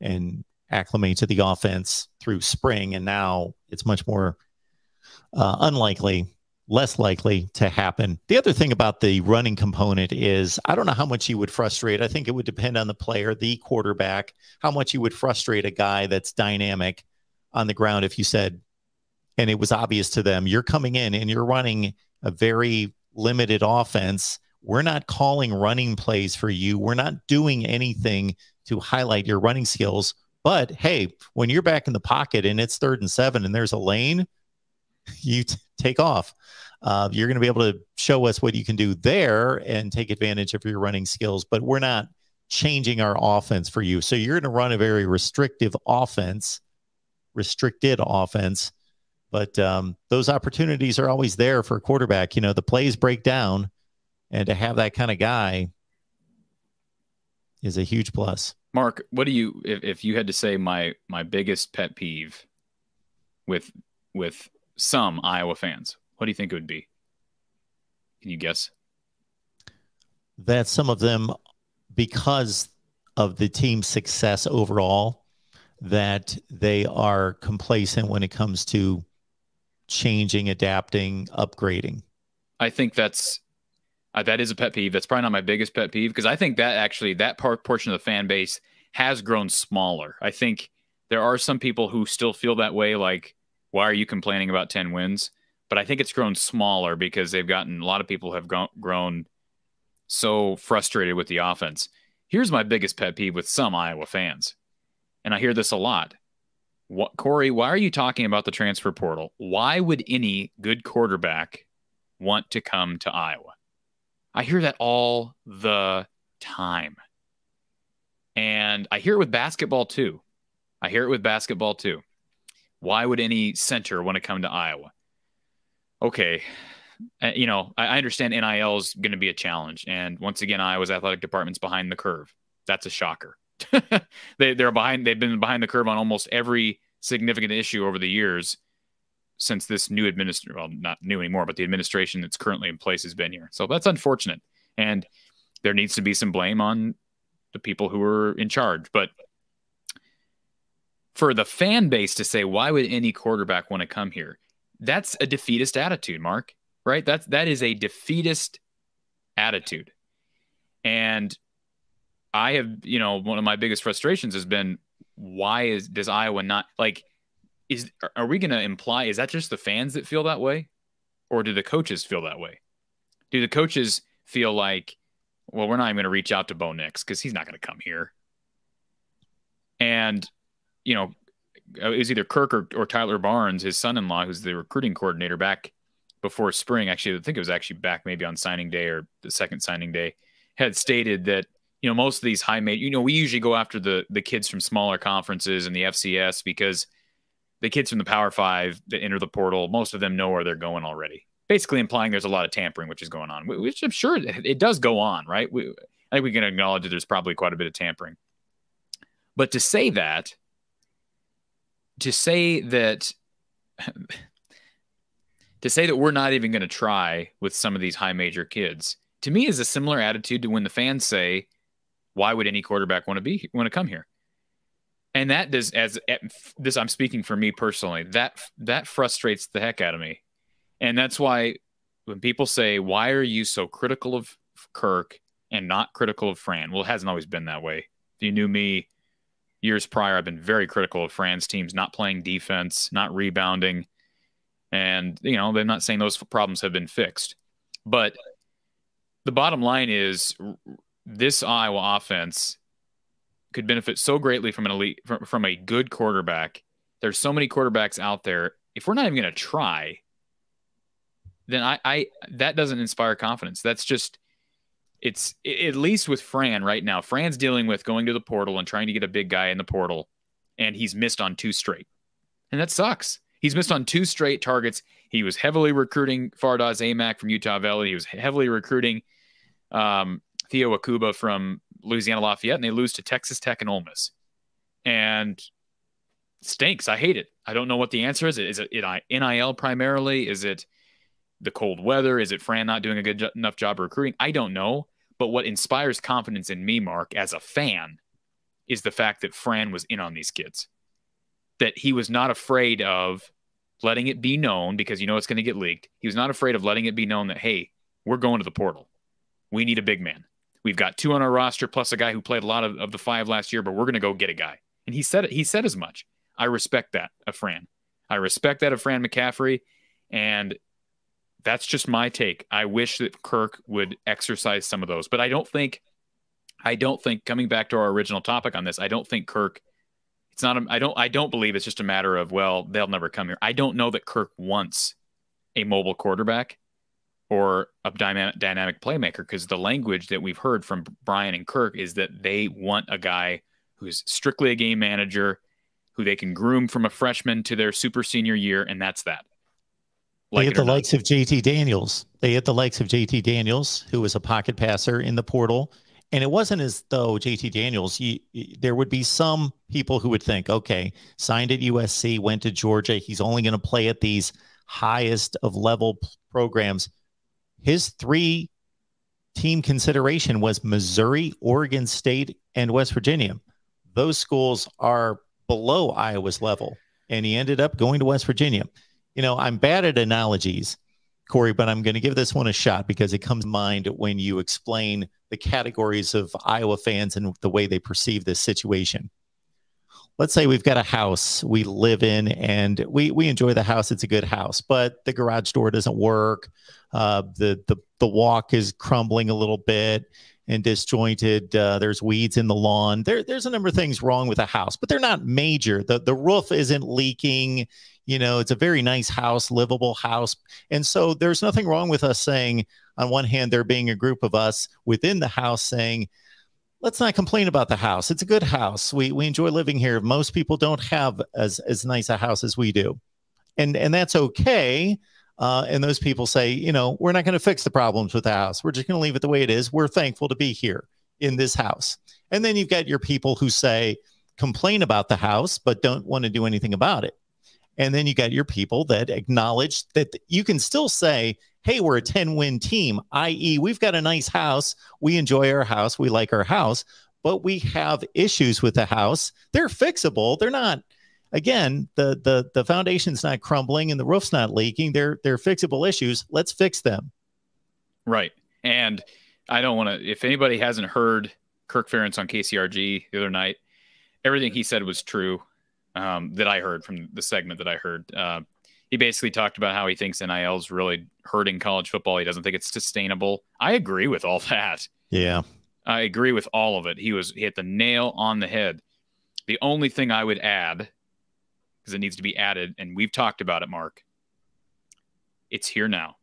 and acclimate to the offense through spring. And now it's much more uh, unlikely, less likely to happen. The other thing about the running component is I don't know how much you would frustrate. I think it would depend on the player, the quarterback, how much you would frustrate a guy that's dynamic on the ground if you said, and it was obvious to them, you're coming in and you're running a very limited offense. We're not calling running plays for you. We're not doing anything to highlight your running skills. But hey, when you're back in the pocket and it's third and seven and there's a lane, you take off. Uh, you're going to be able to show us what you can do there and take advantage of your running skills. But we're not changing our offense for you. So you're going to run a very restrictive offense restricted offense. But um, those opportunities are always there for a quarterback. You know, the plays break down, and to have that kind of guy is a huge plus. Mark, what do you if, if you had to say my my biggest pet peeve with with some Iowa fans, what do you think it would be? Can you guess? That some of them, because of the team's success overall, that they are complacent when it comes to changing, adapting, upgrading. I think that's uh, that is a pet peeve. That's probably not my biggest pet peeve because I think that actually that part portion of the fan base has grown smaller. I think there are some people who still feel that way, like, why are you complaining about 10 wins? But I think it's grown smaller because they've gotten a lot of people have grown so frustrated with the offense. Here's my biggest pet peeve with some Iowa fans, and I hear this a lot. What, Corey, why are you talking about the transfer portal? Why would any good quarterback want to come to Iowa? I hear that all the time. And I hear it with basketball too. I hear it with basketball too. Why would any center want to come to Iowa? Okay. Uh, you know, I, I understand NIL is going to be a challenge. And once again, Iowa's athletic department's behind the curve. That's a shocker. they, they're behind, they've been behind the curve on almost every significant issue over the years since this new administration, well, not new anymore, but the administration that's currently in place has been here. So that's unfortunate. And there needs to be some blame on the people who are in charge. But for the fan base to say, why would any quarterback want to come here? That's a defeatist attitude, Mark, right? That's, that is a defeatist attitude. And I have, you know, one of my biggest frustrations has been why is does Iowa not like is are we going to imply is that just the fans that feel that way or do the coaches feel that way? Do the coaches feel like well, we're not even going to reach out to Bo Nix cuz he's not going to come here. And you know, uh, it was either Kirk or, or Tyler Barnes, his son-in-law, who's the recruiting coordinator back before spring. Actually, I think it was actually back maybe on signing day or the second signing day, had stated that you know, most of these high made, you know, we usually go after the the kids from smaller conferences and the FCS because the kids from the Power Five that enter the portal, most of them know where they're going already. Basically, implying there's a lot of tampering which is going on, which I'm sure it does go on, right? We, I think we can acknowledge that there's probably quite a bit of tampering. But to say that, to say that, to say that we're not even going to try with some of these high major kids, to me is a similar attitude to when the fans say why would any quarterback want to be want to come here? And that does as eh, this I'm speaking for me personally. That that frustrates the heck out of me. And that's why when people say, "Why are you so critical of Kirk and not critical of Fran?" Well, it hasn't always been that way. If you knew me years prior, I've been very critical of Fran's teams not playing defense, not rebounding, and you know, they're not saying those problems have been fixed. But the bottom line is this Iowa offense could benefit so greatly from an elite from, from a good quarterback. There's so many quarterbacks out there. If we're not even going to try, then I, I that doesn't inspire confidence. That's just it's at least with Fran right now. Fran's dealing with going to the portal and trying to get a big guy in the portal, and he's missed on two straight, and that sucks. He's missed on two straight targets. He was heavily recruiting Fardaws Aimaq from Utah Valley. He was heavily recruiting um, Theo Akwuba from Louisiana Lafayette, and they lose to Texas Tech and Ole Miss. And stinks. I hate it. I don't know what the answer is. Is it NIL primarily? Is it the cold weather? Is it Fran not doing a good enough job recruiting? I don't know. But what inspires confidence in me, Mark, as a fan, is the fact that Fran was in on these kids. That he was not afraid of letting it be known because you know it's going to get leaked. He was not afraid of letting it be known that, hey, we're going to the portal. We need a big man. We've got two on our roster plus a guy who played a lot of, of the five last year, but we're going to go get a guy. And he said it. He said as much. I respect that of Fran. I respect that of Fran McCaffery. And that's just my take. I wish that Kirk would exercise some of those, but I don't think, I don't think coming back to our original topic on this, I don't think Kirk, it's not, I don't, I don't believe it's just a matter of, well, they'll never come here. I don't know that Kirk wants a mobile quarterback or a dynamic, dynamic playmaker because the language that we've heard from Brian and Kirk is that they want a guy who's strictly a game manager who they can groom from a freshman to their super senior year, and that's that. Like they get the likes of JT Daniels. They get the likes of JT Daniels, who was a pocket passer in the portal. And it wasn't as though JT Daniels, he, there would be some people who would think, okay, signed at USC, went to Georgia. He's only going to play at these highest of level programs his three team consideration was Missouri, Oregon State, and West Virginia. Those schools are below Iowa's level, and he ended up going to West Virginia. You know, I'm bad at analogies, Corey, but I'm going to give this one a shot because it comes to mind when you explain the categories of Iowa fans and the way they perceive this situation. Let's say we've got a house we live in and we, we enjoy the house. It's a good house, but the garage door doesn't work. Uh, the, the, the walk is crumbling a little bit and disjointed. Uh, there's weeds in the lawn. There, there's a number of things wrong with the house, but they're not major. The, the roof isn't leaking. You know, it's a very nice house, livable house. And so there's nothing wrong with us saying, on one hand, there being a group of us within the house saying, let's not complain about the house. It's a good house. We, we enjoy living here. Most people don't have as, as nice a house as we do. And, and that's okay. Uh, and those people say, you know, we're not going to fix the problems with the house. We're just going to leave it the way it is. We're thankful to be here in this house. And then you've got your people who say, complain about the house, but don't want to do anything about it. And then you got your people that acknowledge that you can still say, hey, we're a 10 win team, i.e., we've got a nice house. We enjoy our house. We like our house, but we have issues with the house. They're fixable. They're not, again, the, the, the foundation's not crumbling and the roof's not leaking. They're, they're fixable issues. Let's fix them. Right. And I don't want to, if anybody hasn't heard Kirk Ferentz on KCRG the other night, everything he said was true um, that I heard from the segment that I heard. Uh, he basically talked about how he thinks NIL is really hurting college football. He doesn't think it's sustainable. I agree with all that. Yeah. I agree with all of it. He was he hit the nail on the head. The only thing I would add, because it needs to be added, and we've talked about it, Mark. It's here now.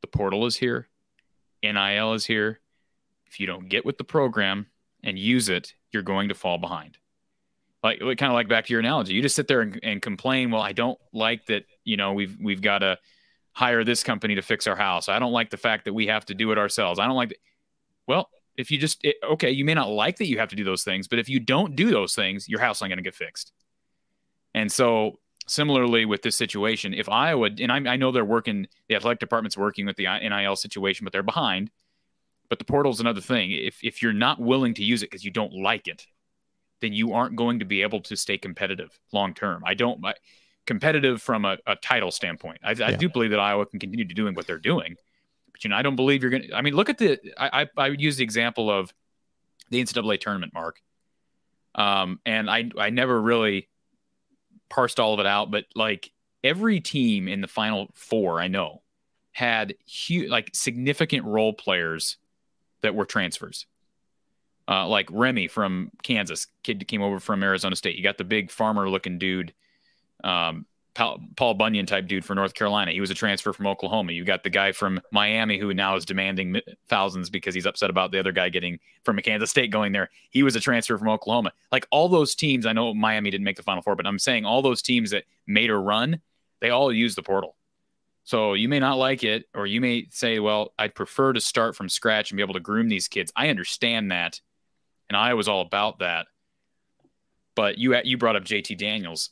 The portal is here. NIL is here. If you don't get with the program and use it, you're going to fall behind like kind of like back to your analogy. You just sit there and, and, complain well i don't like that you know we've we've got to hire this company to fix our house. I don't like the fact that we have to do it ourselves. I don't like that well if you just it, okay you may not like that you have to do those things but if you don't do those things your house ain't going to get fixed. And so similarly with this situation if iowa and I, I know they're working the athletic department's working with the nil situation but they're behind. But the portal's another thing. If, if you're not willing to use it because you don't like it then you aren't going to be able to stay competitive long term. I don't I, competitive from a, a, title standpoint. I, yeah. I, do believe that Iowa can continue to doing what they're doing, but you know I don't believe you're going to. I mean, look at the I, I I use the example of the NCAA tournament, Mark. Um, and I I never really parsed all of it out, but like every team in the final four, I know had huge like significant role players that were transfers uh, like Remy from Kansas, kid came over from Arizona State. You got the big farmer looking dude, um, Paul Bunyan type dude for North Carolina. He was a transfer from Oklahoma. You got the guy from Miami who now is demanding thousands because he's upset about the other guy getting from Kansas State going there. He was a transfer from Oklahoma. Like all those teams, I know Miami didn't make the Final Four, but I'm saying all those teams that made a run, they all use the portal. So you may not like it, or you may say, well, I'd prefer to start from scratch and be able to groom these kids. I understand that and I was all about that. But you you brought up JT Daniels.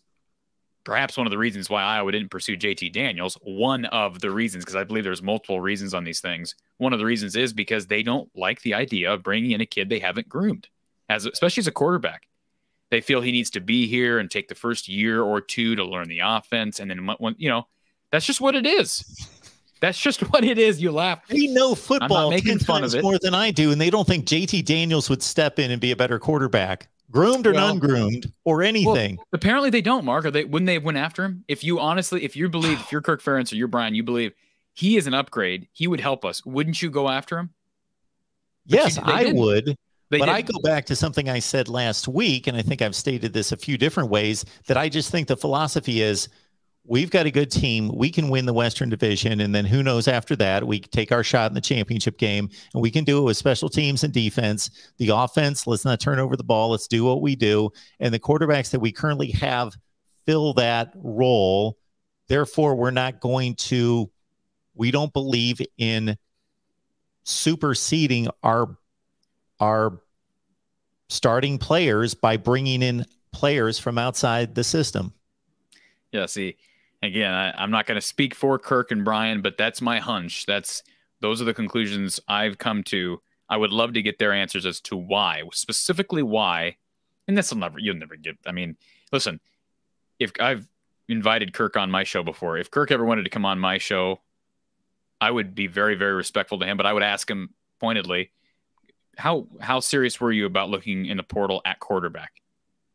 Perhaps one of the reasons why Iowa didn't pursue JT Daniels, one of the reasons, because I believe there's multiple reasons on these things. One of the reasons is because they don't like the idea of bringing in a kid they haven't groomed, as especially as a quarterback. They feel he needs to be here and take the first year or two to learn the offense, and then you know, that's just what it is. That's just what it is. You laugh. They know football making fun of it. more than I do, and they don't think JT Daniels would step in and be a better quarterback, groomed or well, non-groomed or anything. Well, apparently, they don't. Mark, are they? Wouldn't they have went after him? If you honestly, if you believe, if you're Kirk Ferentz or you're Brian, you believe he is an upgrade. He would help us. Wouldn't you go after him? But yes, you, I didn't. would. They but didn't. I go back to something I said last week, and I think I've stated this a few different ways. That I just think the philosophy is we've got a good team. We can win the Western Division. And then who knows after that? We take our shot in the championship game and we can do it with special teams and defense. The offense, let's not turn over the ball. Let's do what we do. And the quarterbacks that we currently have fill that role. Therefore, we're not going to, we don't believe in superseding our, our starting players by bringing in players from outside the system. Yeah, see, again, I, am not going to speak for Kirk and Brian, but that's my hunch. That's those are the conclusions I've come to. I would love to get their answers as to why, specifically why. And this will never, you'll never get. I mean, listen, if I've invited Kirk on my show before. If Kirk ever wanted to come on my show, I would be very, very respectful to him, but I would ask him pointedly, how how serious were you about looking in the portal at quarterback?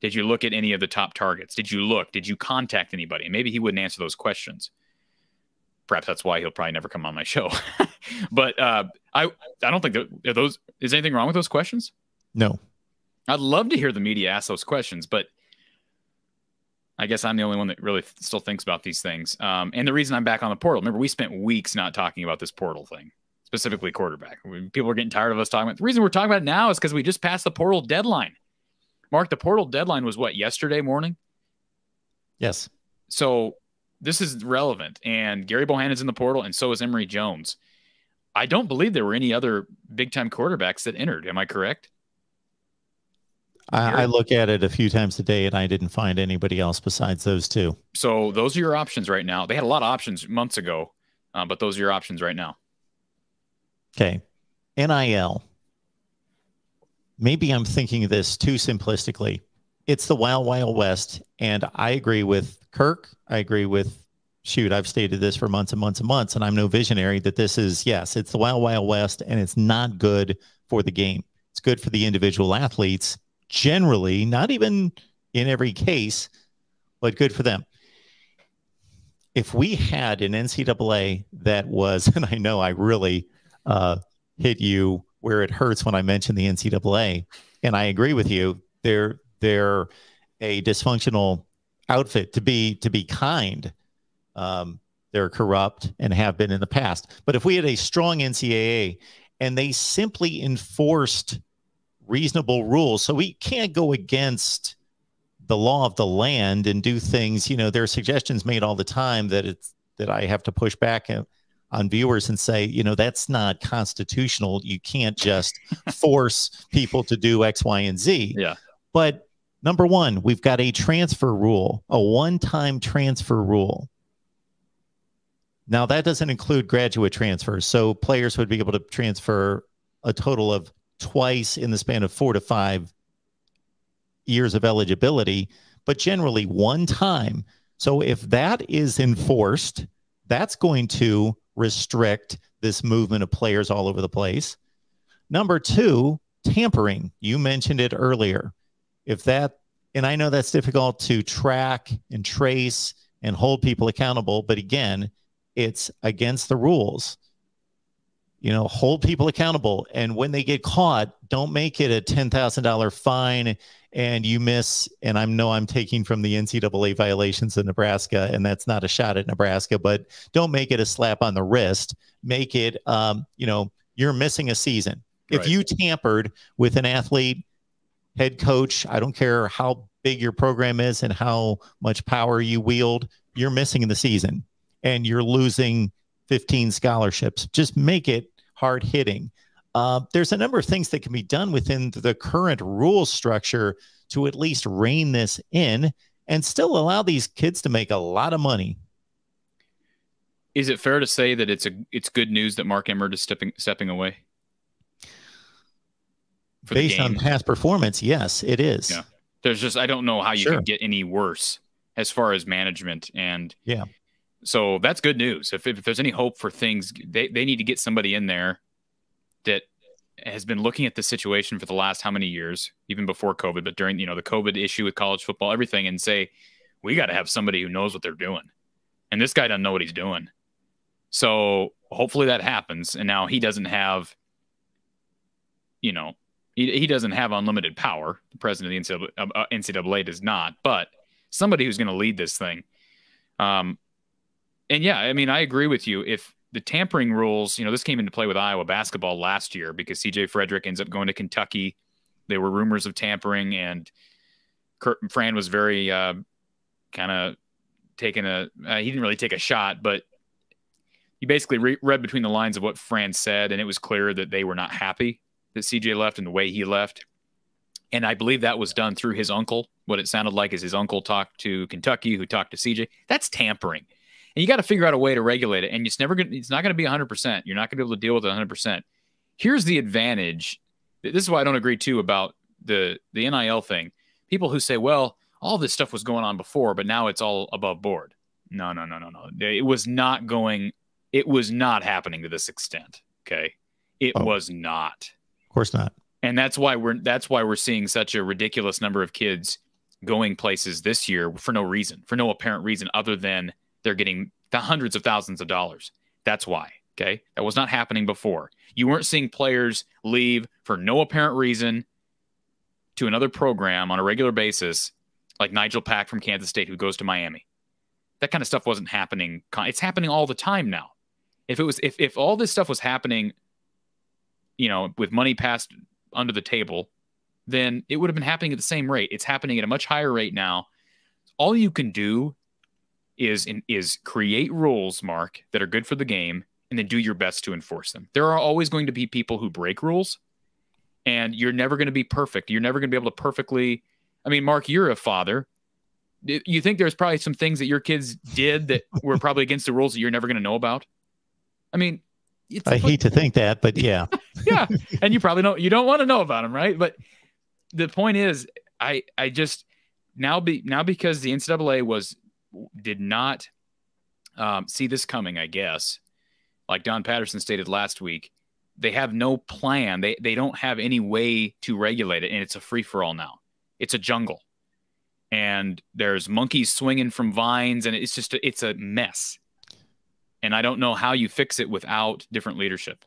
Did you look at any of the top targets? Did you look? Did you contact anybody? maybe he wouldn't answer those questions. Perhaps that's why he'll probably never come on my show. but uh, I I don't think that those is anything wrong with those questions. No, I'd love to hear the media ask those questions, but I guess I'm the only one that really still thinks about these things. Um, and the reason I'm back on the portal, remember, we spent weeks not talking about this portal thing, specifically quarterback. People are getting tired of us talking about. The reason we're talking about it now is because we just passed the portal deadline. Mark, the portal deadline was what yesterday morning. Yes. So this is relevant, and Gerry Bohanon's in the portal, and so is Emory Jones. I don't believe there were any other big time quarterbacks that entered. Am I correct? I, I, look at it a few times a day and I didn't find anybody else besides those two. So those are your options right now. They had a lot of options months ago, uh, but those are your options right now. Okay. NIL. Maybe I'm thinking this too simplistically. It's the wild, wild west. And I agree with Kirk. I agree with, shoot, I've stated this for months and months and months, and I'm no visionary that this is, yes, it's the wild, wild west, and it's not good for the game. It's good for the individual athletes generally, not even in every case, but good for them. If we had an NCAA that was, and I know I really uh, hit you where it hurts when I mention the NCAA, and I agree with you, they're they're a dysfunctional outfit to be to be kind. Um, they're corrupt and have been in the past. But if we had a strong NCAA and they simply enforced reasonable rules. So we can't go against the law of the land and do things. You know, there are suggestions made all the time that it's that I have to push back on viewers and say, you know, that's not constitutional. You can't just force people to do X, Y, and Z. Yeah. But number one, we've got a transfer rule, a one-time transfer rule. Now that doesn't include graduate transfers. So players would be able to transfer a total of twice in the span of four to five years of eligibility, but generally one time. So if that is enforced, that's going to restrict this movement of players all over the place. Number two, tampering. You mentioned it earlier. If that, and I know that's difficult to track and trace and hold people accountable, but again, it's against the rules you know, hold people accountable. And when they get caught, don't make it a $10,000 fine and you miss. And I know I'm taking from the NCAA violations in Nebraska, and that's not a shot at Nebraska, but don't make it a slap on the wrist. Make it, um, you know, you're missing a season. Right. If you tampered with an athlete, head coach, I don't care how big your program is and how much power you wield, you're missing the season and you're losing 15 scholarships. Just make it hard hitting. Uh, there's a number of things that can be done within the current rule structure to at least rein this in and still allow these kids to make a lot of money. Is it fair to say that it's a it's good news that Mark Emmert is stepping stepping away? Based on past performance, yes, it is. Yeah. There's just I don't know how you sure. can get any worse as far as management and yeah so that's good news. If, if there's any hope for things, they, they need to get somebody in there that has been looking at the situation for the last how many years, even before COVID, but during you know the COVID issue with college football, everything, and say we got to have somebody who knows what they're doing, and this guy doesn't know what he's doing. So hopefully that happens, and now he doesn't have, you know, he, he doesn't have unlimited power. The president of the NCAA, uh, NCAA does not, but somebody who's going to lead this thing. Um, and yeah, I mean, I agree with you. If the tampering rules, you know, this came into play with Iowa basketball last year because CJ Frederick ends up going to Kentucky. There were rumors of tampering, and Kurt Fran was very uh, kind of taking a. Uh, he didn't really take a shot, but he basically re- read between the lines of what Fran said, and it was clear that they were not happy that CJ left and the way he left. And I believe that was done through his uncle. What it sounded like is his uncle talked to Kentucky, who talked to CJ. That's tampering and you got to figure out a way to regulate it. And it's never going it's not going to be 100%. You're not going to be able to deal with it 100%. Here's the advantage. This is why I don't agree too about the the NIL thing. People who say, "Well, all this stuff was going on before, but now it's all above board. No, no, no, no, no. It was not going. It was not happening to this extent. Okay, it oh. was not. Of course not. And that's why we're that's why we're seeing such a ridiculous number of kids going places this year for no reason, for no apparent reason other than they're getting the hundreds of thousands of dollars. That's why. Okay. That was not happening before. You weren't seeing players leave for no apparent reason to another program on a regular basis, like Nigel Pack from Kansas State, who goes to Miami. That kind of stuff wasn't happening. It's happening all the time now. If it was, if, if all this stuff was happening, you know, with money passed under the table, then it would have been happening at the same rate. It's happening at a much higher rate now. All you can do is in, is create rules, Mark, that are good for the game, and then do your best to enforce them. There are always going to be people who break rules, and you're never going to be perfect. You're never going to be able to perfectly. I mean, Mark, you're a father. You think there's probably some things that your kids did that were probably against the rules that you're never going to know about? I mean, I hate to think that, but yeah, yeah, and you probably don't. You don't want to know about them, right? But the point is, I I just now be now because the NCAA was did not um, see this coming. I guess, like Don Patterson stated last week, they have no plan. They they don't have any way to regulate it, and it's a free for all now. It's a jungle, and there's monkeys swinging from vines, and it's just a, it's a mess. And I don't know how you fix it without different leadership.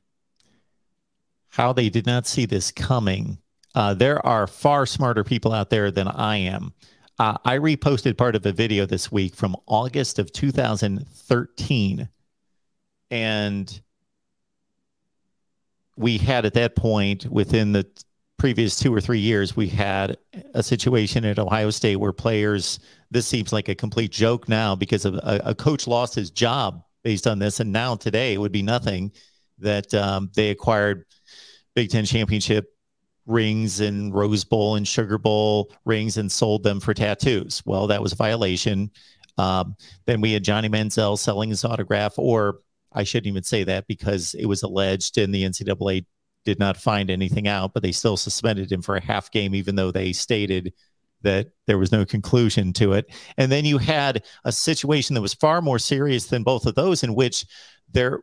How they did not see this coming uh, there are far smarter people out there than I am. Uh, I reposted part of a video this week from August of 2013. And we had at that point, within the previous two or three years, we had a situation at Ohio State where players, this seems like a complete joke now because of a, a coach lost his job based on this. And now today it would be nothing that um, they acquired Big Ten championship rings and Rose Bowl and Sugar Bowl rings and sold them for tattoos. Well, that was a violation. Um, then we had Johnny Manziel selling his autograph, or I shouldn't even say that because it was alleged and the NCAA did not find anything out, but they still suspended him for a half game, even though they stated that there was no conclusion to it. And then you had a situation that was far more serious than both of those, in which there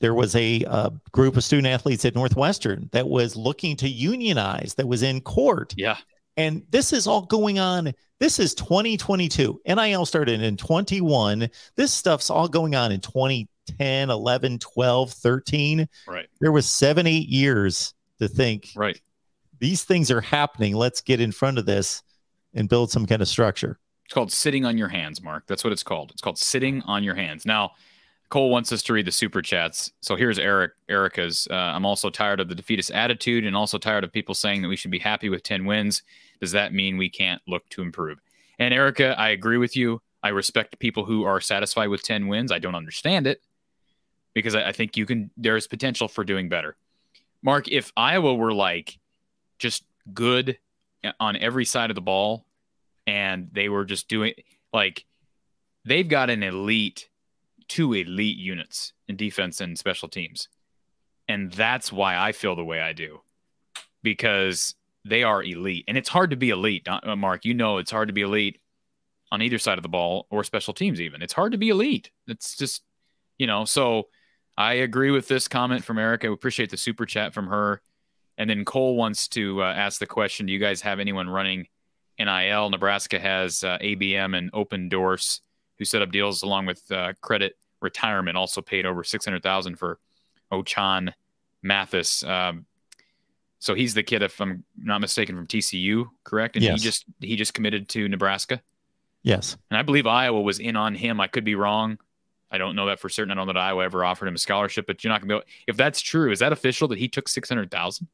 there was a uh, group of student athletes at Northwestern that was looking to unionize, that was in court. Yeah. And this is all going on. This is 2022. NIL started in 21. This stuff's all going on in 2010, 11, 12, 13. Right. There was seven, eight years to think. Right. These things are happening. Let's get in front of this and build some kind of structure. It's called sitting on your hands, Mark. That's what it's called. It's called sitting on your hands. Now, Cole wants us to read the super chats. So here's Eric Erica's. Uh, I'm also tired of the defeatist attitude and also tired of people saying that we should be happy with 10 wins. Does that mean we can't look to improve? And Erica, I agree with you. I respect people who are satisfied with 10 wins. I don't understand it because I, I think you can, there's potential for doing better. Mark, if Iowa were like just good on every side of the ball and they were just doing like they've got an elite two elite units in defense and special teams. And that's why I feel the way I do because they are elite. And it's hard to be elite, uh, Mark. You know, it's hard to be elite on either side of the ball or special teams, even. It's hard to be elite. It's just, you know, so I agree with this comment from Erica. We appreciate the super chat from her. And then Cole wants to uh, ask the question Do you guys have anyone running NIL? Nebraska has uh, ABM and Opendorse who set up deals along with uh, credit retirement, also paid over six hundred thousand for Ochaun Mathis. Um, so he's the kid, if I'm not mistaken, from TCU, correct? And yes. he just he just committed to Nebraska. Yes, and I believe Iowa was in on him. I could be wrong. I don't know that for certain. I don't know that Iowa ever offered him a scholarship, but you're not gonna be. Able, if that's true, is that official that he took six hundred thousand?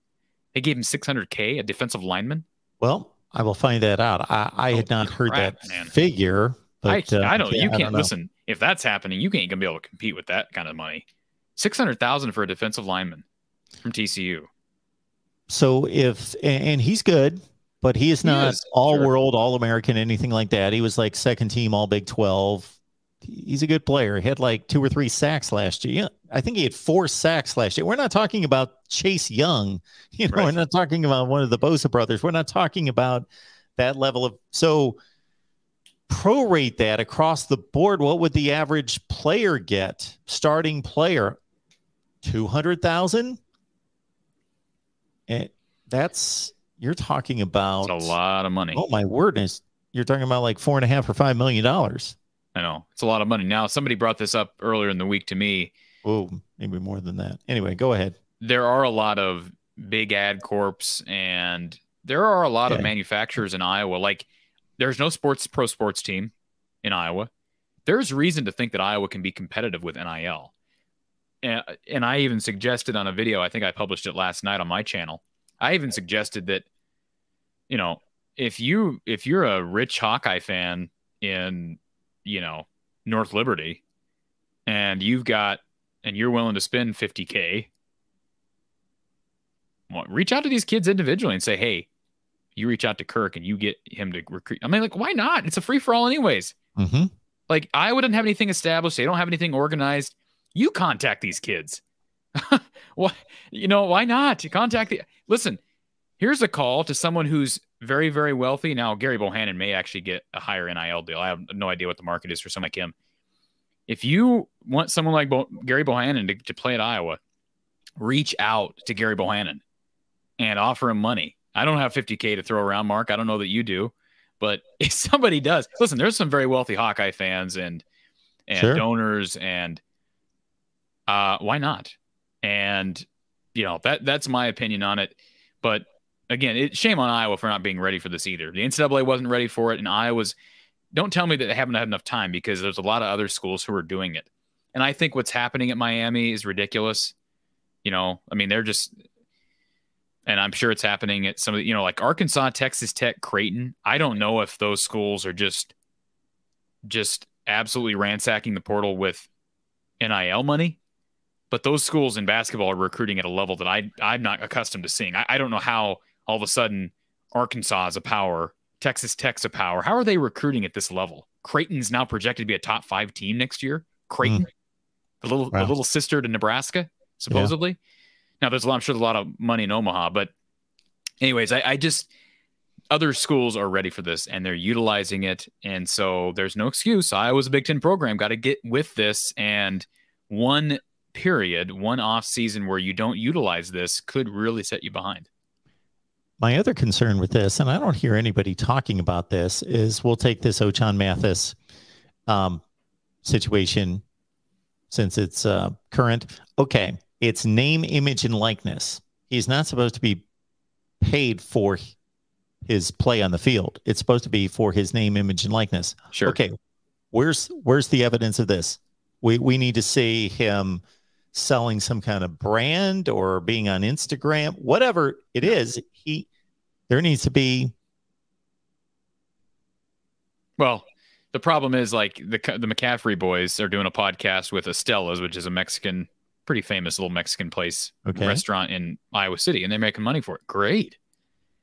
They gave him six hundred k, a defensive lineman. Well, I will find that out. I, I oh, had not crap, heard that man. figure, but I, uh, I don't. Yeah, you can't don't listen. If that's happening, you ain't gonna be able to compete with that kind of money. Six hundred thousand for a defensive lineman from TCU. So if and he's good, but he is not is, all sure. world, all American, anything like that. He was like second team, all Big Twelve. He's a good player. He had like two or three sacks last year. Yeah, I think he had four sacks last year. We're not talking about Chase Young. You know, right. we're not talking about one of the Bosa brothers. We're not talking about that level of so prorate that across the board. What would the average player get? Starting player, two hundred thousand. And that's you're talking about a lot of money. Oh my wordness! You're talking about like four and a half or five million dollars. I know it's a lot of money. Now, somebody brought this up earlier in the week to me. Oh, maybe more than that. Anyway, go ahead. There are a lot of big ad corps, and there are a lot yeah. of manufacturers in Iowa. Like, there's no sports pro sports team in Iowa. There's reason to think that Iowa can be competitive with NIL. And, and I even suggested on a video, I think I published it last night on my channel. I even suggested that, you know, if you if you're a rich Hawkeye fan in you know, North Liberty and you've got and you're willing to spend 50k well, reach out to these kids individually and say, "Hey, you reach out to Kirk and you get him to recruit." I mean, like, why not? It's a free for all, anyways. Mm-hmm. Like, I wouldn't have anything established. They don't have anything organized. You contact these kids. what you know? Why not? Contact the. Listen, here's a call to someone who's very, very wealthy. Now, Gary Bohanon may actually get a higher NIL deal. I have no idea what the market is for someone like him. If you want someone like Bo- Gerry Bohanon to, to play at Iowa, reach out to Gary Bohanon and offer him money. I don't have 50K to throw around, Mark. I don't know that you do. But if somebody does, listen, there's some very wealthy Hawkeye fans and and sure. donors and uh why not? And you know, that that's my opinion on it. But again, it, shame on Iowa for not being ready for this either. The NCAA wasn't ready for it, and Iowa's. Don't tell me that they haven't had enough time because there's a lot of other schools who are doing it. And I think what's happening at Miami is ridiculous. You know, I mean, they're just, and I'm sure it's happening at some of the, you know, like Arkansas, Texas Tech, Creighton. I don't know if those schools are just, just absolutely ransacking the portal with NIL money but those schools in basketball are recruiting at a level that I I'm not accustomed to seeing. I, I don't know how all of a sudden Arkansas is a power, Texas Tech's a power. How are they recruiting at this level? Creighton's now projected to be a top five team next year. Creighton, mm. the little wow. the little sister to Nebraska, supposedly. Yeah. Now there's a lot, I'm sure there's a lot of money in Omaha, but anyways, I, I just other schools are ready for this and they're utilizing it. And so there's no excuse. Iowa's a Big Ten program, got to get with this. And one period, one off season where you don't utilize this could really set you behind. My other concern with this, and I don't hear anybody talking about this, is we'll take this Ochaun Mathis um, situation since it's uh, current. Okay, it's name, image, and likeness. He's not supposed to be paid for his play on the field. It's supposed to be for his name, image, and likeness. Sure. Okay, where's where's the evidence of this? We we need to see him selling some kind of brand or being on Instagram, whatever it is, he there needs to be. Well, the problem is like the the McCaffery boys are doing a podcast with Estela's, which is a Mexican, pretty famous little Mexican place okay. restaurant in Iowa City, and they're making money for it. Great.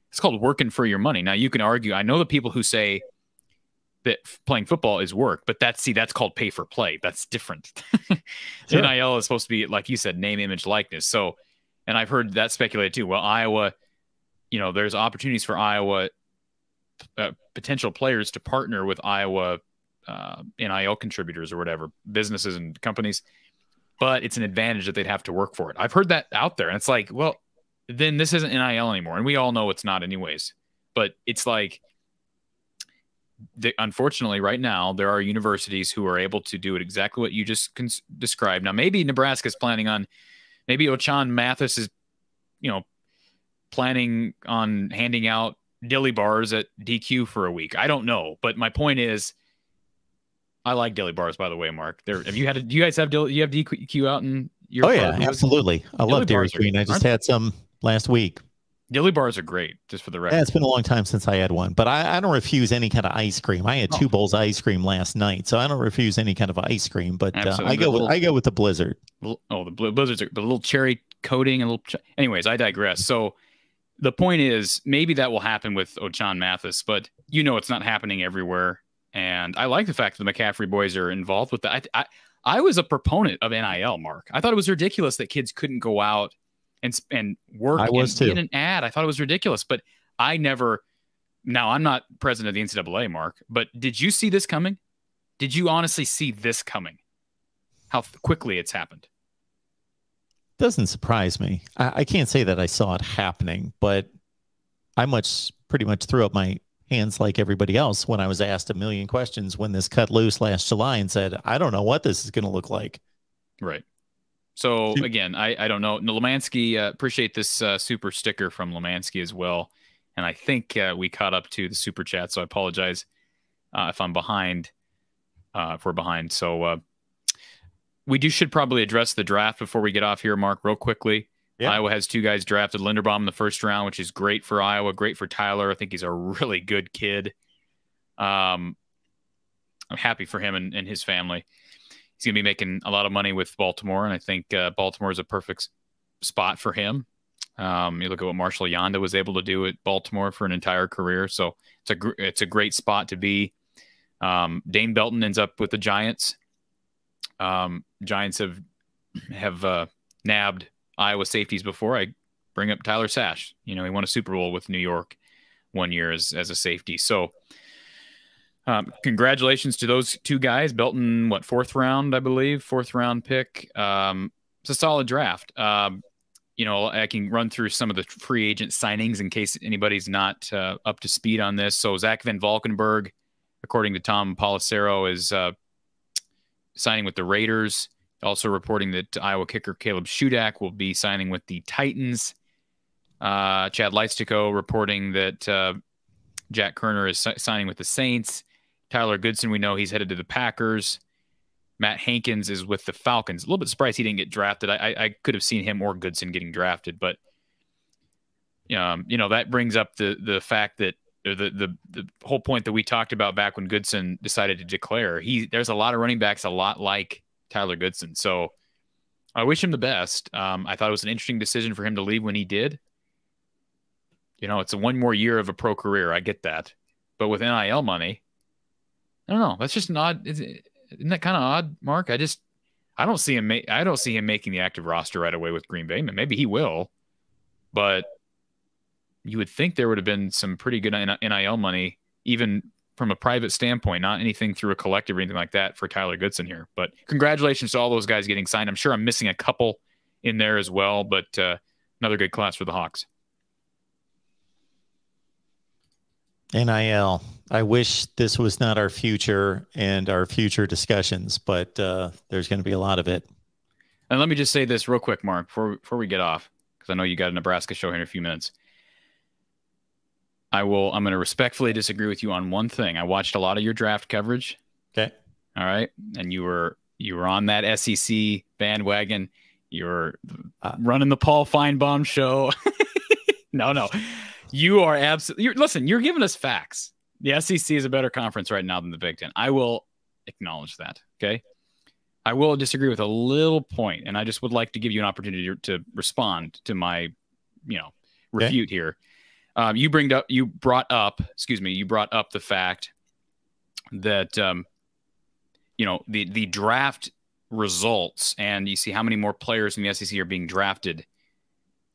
It's called working for your money. Now you can argue. I know the people who say that playing football is work, but that's see that's called pay for play. That's different. sure. NIL is supposed to be like you said, name, image, likeness. So, and I've heard that speculated too. Well, Iowa, you know, there's opportunities for Iowa uh, potential players to partner with Iowa uh, NIL contributors or whatever businesses and companies, but it's an advantage that they'd have to work for it. I've heard that out there, and it's like, well, then this isn't NIL anymore, and we all know it's not anyways. But it's like the, unfortunately, right now, there are universities who are able to do it exactly what you just cons- described. Now, maybe Nebraska's planning on, maybe Ochaun Mathis is, you know, planning on handing out dilly bars at DQ for a week. I don't know, but my point is, I like dilly bars, by the way, Mark. There, have you had? A, do you guys have dilly, you have DQ out in your? Oh yeah, absolutely. I love Dairy Queen. I just had some last week. Dilly bars are great, just for the record. Yeah, it's been a long time since I had one, but I, I don't refuse any kind of ice cream. I had two bowls of ice cream last night, so I don't refuse any kind of ice cream. But uh, I go with I go with the Blizzard. Oh, the blizzards are the little cherry coating and little. Ch- Anyways, I digress. So the point is, maybe that will happen with Ochaun Mathis, but you know it's not happening everywhere. And I like the fact that the McCaffery boys are involved with that. I, I, I was a proponent of NIL, Mark. I thought it was ridiculous that kids couldn't go out and and work I was too. in an ad. I thought it was ridiculous, but I never now I'm not president of the NCAA, Mark, but did you see this coming? Did you honestly see this coming? How quickly it's happened? Doesn't surprise me. I, I can't say that I saw it happening, but I much pretty much threw up my hands like everybody else when I was asked a million questions when this cut loose last July and said, I don't know what this is going to look like. Right. So again, I, I don't know. Lemansky, uh, appreciate this uh, super sticker from Lemansky as well. And I think uh, we caught up to the super chat. So I apologize uh, if I'm behind, uh, if we're behind. So uh, we do should probably address the draft before we get off here, Mark, real quickly. Yeah. Iowa has two guys drafted Linderbaum in the first round, which is great for Iowa, great for Tyler. I think he's a really good kid. Um, I'm happy for him and, and his family. He's going to be making a lot of money with Baltimore, and I think uh, Baltimore is a perfect spot for him. Um, you look at what Marshall Yanda was able to do at Baltimore for an entire career, so it's a gr- it's a great spot to be. Um, Dane Belton ends up with the Giants. Um, Giants have have uh, nabbed Iowa safeties before. I bring up Tyler Sash. You know, he won a Super Bowl with New York one year as, as a safety. So, um, congratulations to those two guys. Belton, what, fourth round, I believe, fourth round pick. Um, it's a solid draft. Um, you know, I can run through some of the free agent signings in case anybody's not uh, up to speed on this. So, Zach Van Valkenburg, according to Tom Pelissero, is uh, signing with the Raiders. Also reporting that Iowa kicker Caleb Shudak will be signing with the Titans. Uh, Chad Leistikow reporting that uh, Jack Koerner is si- signing with the Saints. Tyler Goodson, we know he's headed to the Packers. Matt Hankins is with the Falcons. A little bit surprised he didn't get drafted. I, I could have seen him or Goodson getting drafted, but um, you know that brings up the the fact that the, the the whole point that we talked about back when Goodson decided to declare. He there's a lot of running backs a lot like Tyler Goodson. So I wish him the best. Um, I thought it was an interesting decision for him to leave when he did. You know, it's a one more year of a pro career. I get that, but with NIL money, I don't know. That's just an odd. Isn't that kind of odd, Mark? I just I don't see him. Ma- I don't see him making the active roster right away with Green Bay. Maybe he will, but you would think there would have been some pretty good NIL money even from a private standpoint, not anything through a collective or anything like that for Tyler Goodson here. But congratulations to all those guys getting signed. I'm sure I'm missing a couple in there as well, but uh, another good class for the Hawks. NIL. I wish this was not our future and our future discussions, but uh, there's going to be a lot of it. And let me just say this real quick, Mark, before before we get off, because I know you got a Nebraska show here in a few minutes. I will. I'm going to respectfully disagree with you on one thing. I watched a lot of your draft coverage. Okay. All right, and you were you were on that SEC bandwagon. You were uh, running the Paul Finebaum show. no, no, you are absolutely. listen, you're giving us facts. The SEC is a better conference right now than the Big Ten. I will acknowledge that. Okay. I will disagree with a little point, and I just would like to give you an opportunity to respond to my, you know, refute okay. here. Um, you bring up, you brought up, excuse me, you brought up the fact that, um, you know, the the draft results, and you see how many more players in the SEC are being drafted.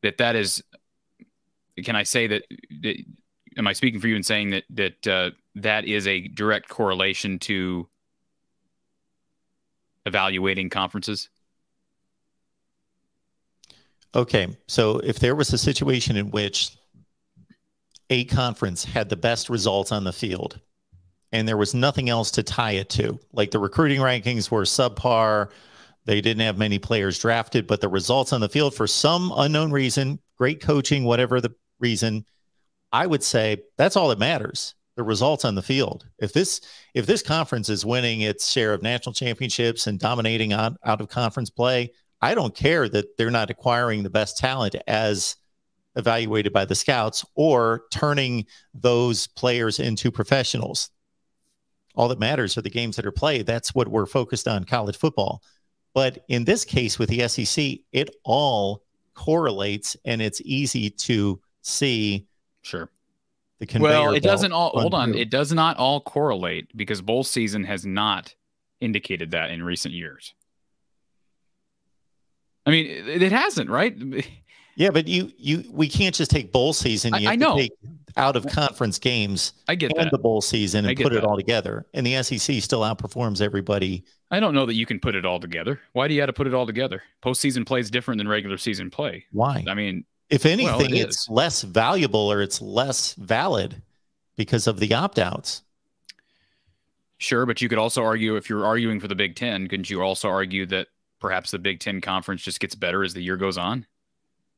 That that is, can I say that? that am I speaking for you in saying that that uh, that is a direct correlation to evaluating conferences? Okay, so if there was a situation in which a conference had the best results on the field and there was nothing else to tie it to. Like the recruiting rankings were subpar. They didn't have many players drafted, but the results on the field, for some unknown reason, great coaching, whatever the reason, I would say that's all that matters. The results on the field. If this if this conference is winning its share of national championships and dominating out, out of conference play, I don't care that they're not acquiring the best talent as evaluated by the scouts or turning those players into professionals. All that matters are the games that are played. That's what we're focused on college football. But in this case with the SEC, it all correlates and it's easy to see. Sure. The well, it doesn't all hold on. Through. It does not all correlate because bowl season has not indicated that in recent years. I mean, it hasn't, right? Yeah, but you you we can't just take bowl season. You I, I know. take out of conference games I get and that. the bowl season and put that. it all together. And the SEC still outperforms everybody. I don't know that you can put it all together. Why do you have to put it all together? Postseason play is different than regular season play. Why? I mean, if anything, well, it it's less valuable or it's less valid because of the opt outs. Sure, but you could also argue if you're arguing for the Big Ten, couldn't you also argue that perhaps the Big Ten conference just gets better as the year goes on?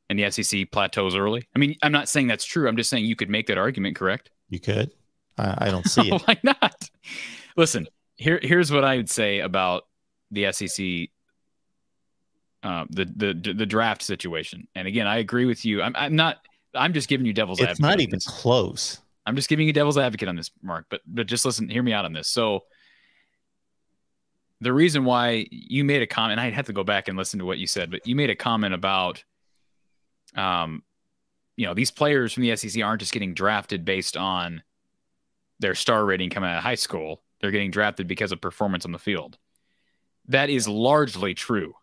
And the SEC plateaus early? I mean, I'm not saying that's true. I'm just saying you could make that argument, correct? You could. I, I don't see it. Why not? Listen, here here's what I would say about the SEC, uh, the the the draft situation. And again, I agree with you. I'm I'm not. I'm just giving you devil's it's advocate. It's not even close. I'm just giving you devil's advocate on this, Mark. But but just listen, hear me out on this. So the reason why you made a comment, I'd have to go back and listen to what you said, but you made a comment about um, you know, these players from the SEC aren't just getting drafted based on their star rating coming out of high school. They're getting drafted because of performance on the field. That is largely true.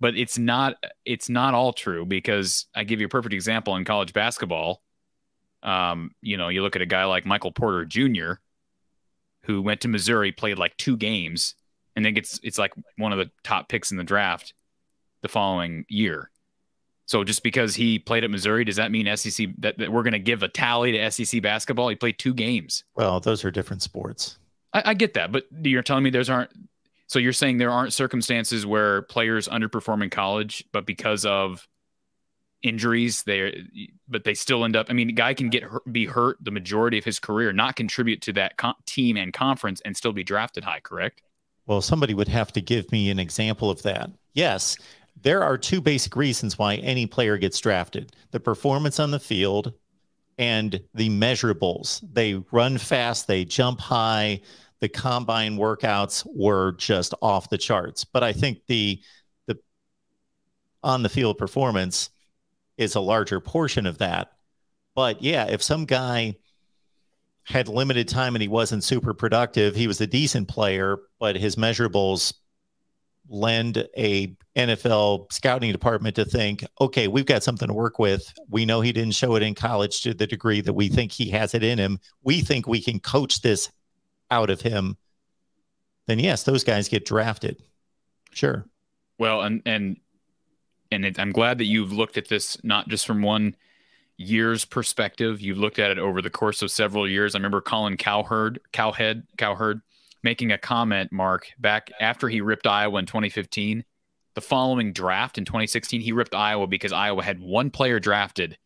But it's not it's not all true because I give you a perfect example in college basketball. Um, you know, you look at a guy like Michael Porter Jr., who went to Missouri, played like two games, and then gets it's like one of the top picks in the draft the following year. So just because he played at Missouri, does that mean SEC that, that we're going to give a tally to SEC basketball? He played two games. Well, those are different sports. I, I get that, but you're telling me there's aren't. So you're saying there aren't circumstances where players underperform in college, but because of injuries, they but they still end up. I mean, a guy can get hurt, be hurt the majority of his career, not contribute to that team and conference, and still be drafted high. Correct? Well, somebody would have to give me an example of that. Yes, there are two basic reasons why any player gets drafted the performance on the field and the measurables. They run fast, they jump high. The combine workouts were just off the charts. But I think the the on the field performance is a larger portion of that. But yeah, if some guy had limited time and he wasn't super productive, he was a decent player, but his measurables lend a NFL scouting department to think, okay, we've got something to work with. We know he didn't show it in college to the degree that we think he has it in him. We think we can coach this out of him. Then yes, those guys get drafted. Sure. Well, and and and it, I'm glad that you've looked at this not just from one year's perspective. You've looked at it over the course of several years. I remember Colin Cowherd, Cowhead, Cowherd making a comment, Mark, back after he ripped Iowa in 2015. The following draft in 2016, he ripped Iowa because Iowa had one player drafted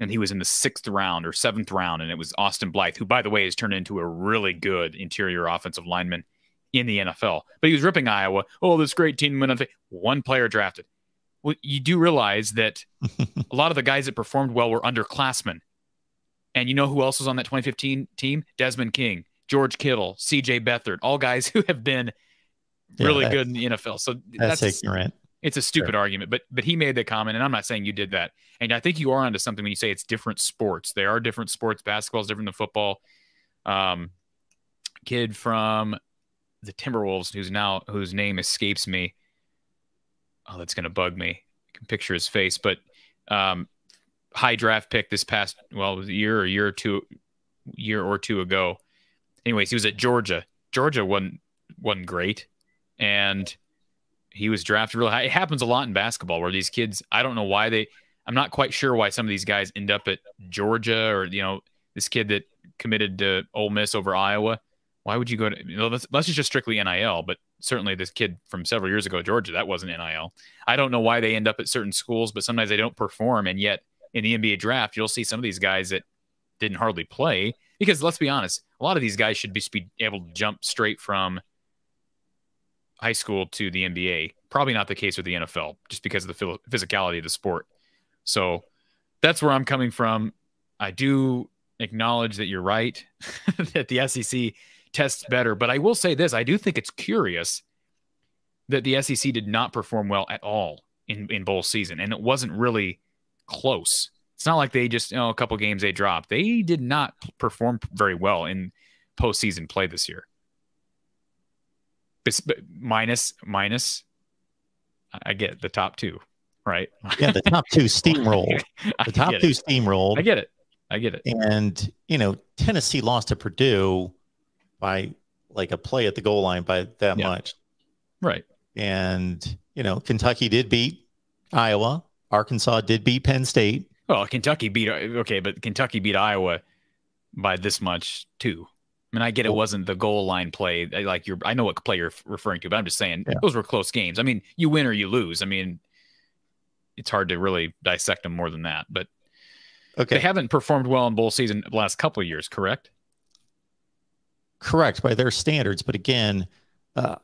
and he was in the sixth round or seventh round, and it was Austin Blythe, who, by the way, has turned into a really good interior offensive lineman in the NFL. But he was ripping Iowa. Oh, this great team went on. One player drafted. Well, you do realize that a lot of the guys that performed well were underclassmen. And you know who else was on that 2015 team? Desmond King, George Kittle, CJ Beathard, all guys who have been really yeah, good in the NFL. So that's, that's ignorant. It's a stupid sure. argument, but but he made the comment, and I'm not saying you did that. And I think you are onto something when you say it's different sports. They are different sports. Basketball is different than football. Um, kid from the Timberwolves, who's now whose name escapes me. Oh, that's gonna bug me. I can picture his face, but um, high draft pick this past well, it was a year or year or two, year or two ago anyways, he was at Georgia. Georgia wasn't wasn't great, and he was drafted really high. It happens a lot in basketball where these kids. I don't know why they. I'm not quite sure why some of these guys end up at Georgia or you know this kid that committed to Ole Miss over Iowa. Why would you go to? You know, let's, let's just strictly NIL, but certainly this kid from several years ago, Georgia, that wasn't NIL. I don't know why they end up at certain schools, but sometimes they don't perform, and yet in the NBA draft, you'll see some of these guys that didn't hardly play because let's be honest, a lot of these guys should be able to jump straight from high school to the NBA. Probably not the case with the NFL, just because of the physicality of the sport. So that's where I'm coming from. I do acknowledge that you're right that the SEC tests better, but I will say this: I do think it's curious that the SEC did not perform well at all in in bowl season, and it wasn't really close. It's not like they just, you know, a couple games they dropped. They did not perform very well in postseason play this year. But Minus, minus, I get the top two, right? Yeah, the top two steamrolled. The top two steamrolled. I get it. I get it. And you know, Tennessee lost to Purdue by like a play at the goal line by that yeah. much. Right. And you know, Kentucky did beat Iowa. Arkansas did beat Penn State. Well, Kentucky beat okay, but Kentucky beat Iowa by this much too. I mean, I get it wasn't the goal line play. Like you're, I know what play you're referring to, but I'm just saying yeah. those were close games. I mean, you win or you lose. I mean, it's hard to really dissect them more than that. But okay, they haven't performed well in bowl season the last couple of years, correct? Correct by their standards, but again, uh,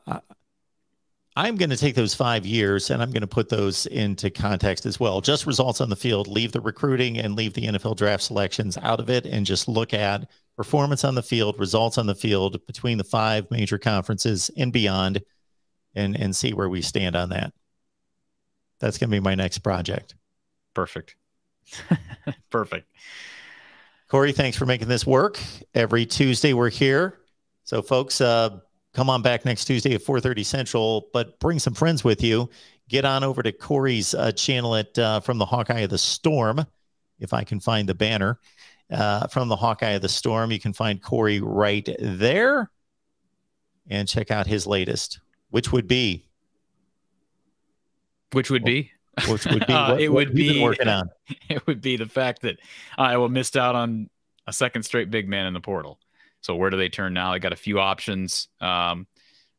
I'm going to take those five years and I'm going to put those into context as well. Just results on the field, leave the recruiting and leave the NFL draft selections out of it and just look at performance on the field, results on the field between the five major conferences and beyond and, and see where we stand on that. That's going to be my next project. Perfect. Perfect. Corey, thanks for making this work. Every Tuesday we're here. So, folks, uh, come on back next Tuesday at 4:30 Central, but bring some friends with you. Get on over to Corey's uh, channel at uh, from the Hawkeye of the Storm, if I can find the banner uh, from the Hawkeye of the Storm. You can find Corey right there, and check out his latest, which would be, which would be. Which would be uh, what, it would be working on. It would be the fact that Iowa missed out on a second straight big man in the portal. So where do they turn now? They got a few options. Um,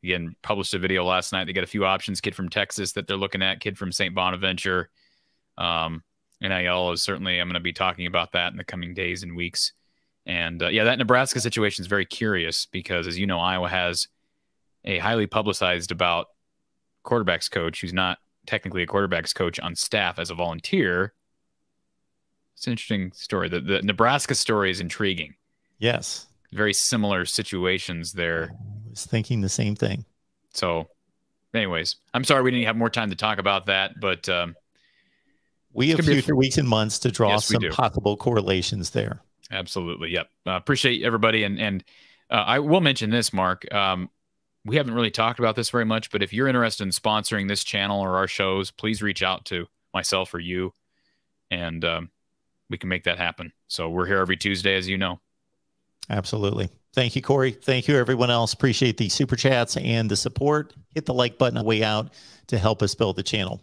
again, published a video last night. They got a few options. Kid from Texas that they're looking at. Kid from St. Bonaventure. Um, NIL is certainly. I'm going to be talking about that in the coming days and weeks. And uh, yeah, that Nebraska situation is very curious because, as you know, Iowa has a highly publicized about quarterbacks coach who's not technically a quarterbacks coach on staff as a volunteer. It's an interesting story. The, the Nebraska story is intriguing. Yes very similar situations there. I was thinking the same thing. So, anyways, I'm sorry we didn't have more time to talk about that, but um, we have future weeks and months to draw yes, some possible correlations there. Absolutely. Yep. Uh, appreciate everybody. And, and uh, I will mention this, Mark. Um, we haven't really talked about this very much, but if you're interested in sponsoring this channel or our shows, please reach out to myself or you, and um, we can make that happen. So we're here every Tuesday, as you know. Absolutely. Thank you, Corey. Thank you, everyone else. Appreciate the super chats and the support. Hit the like button way out to help us build the channel.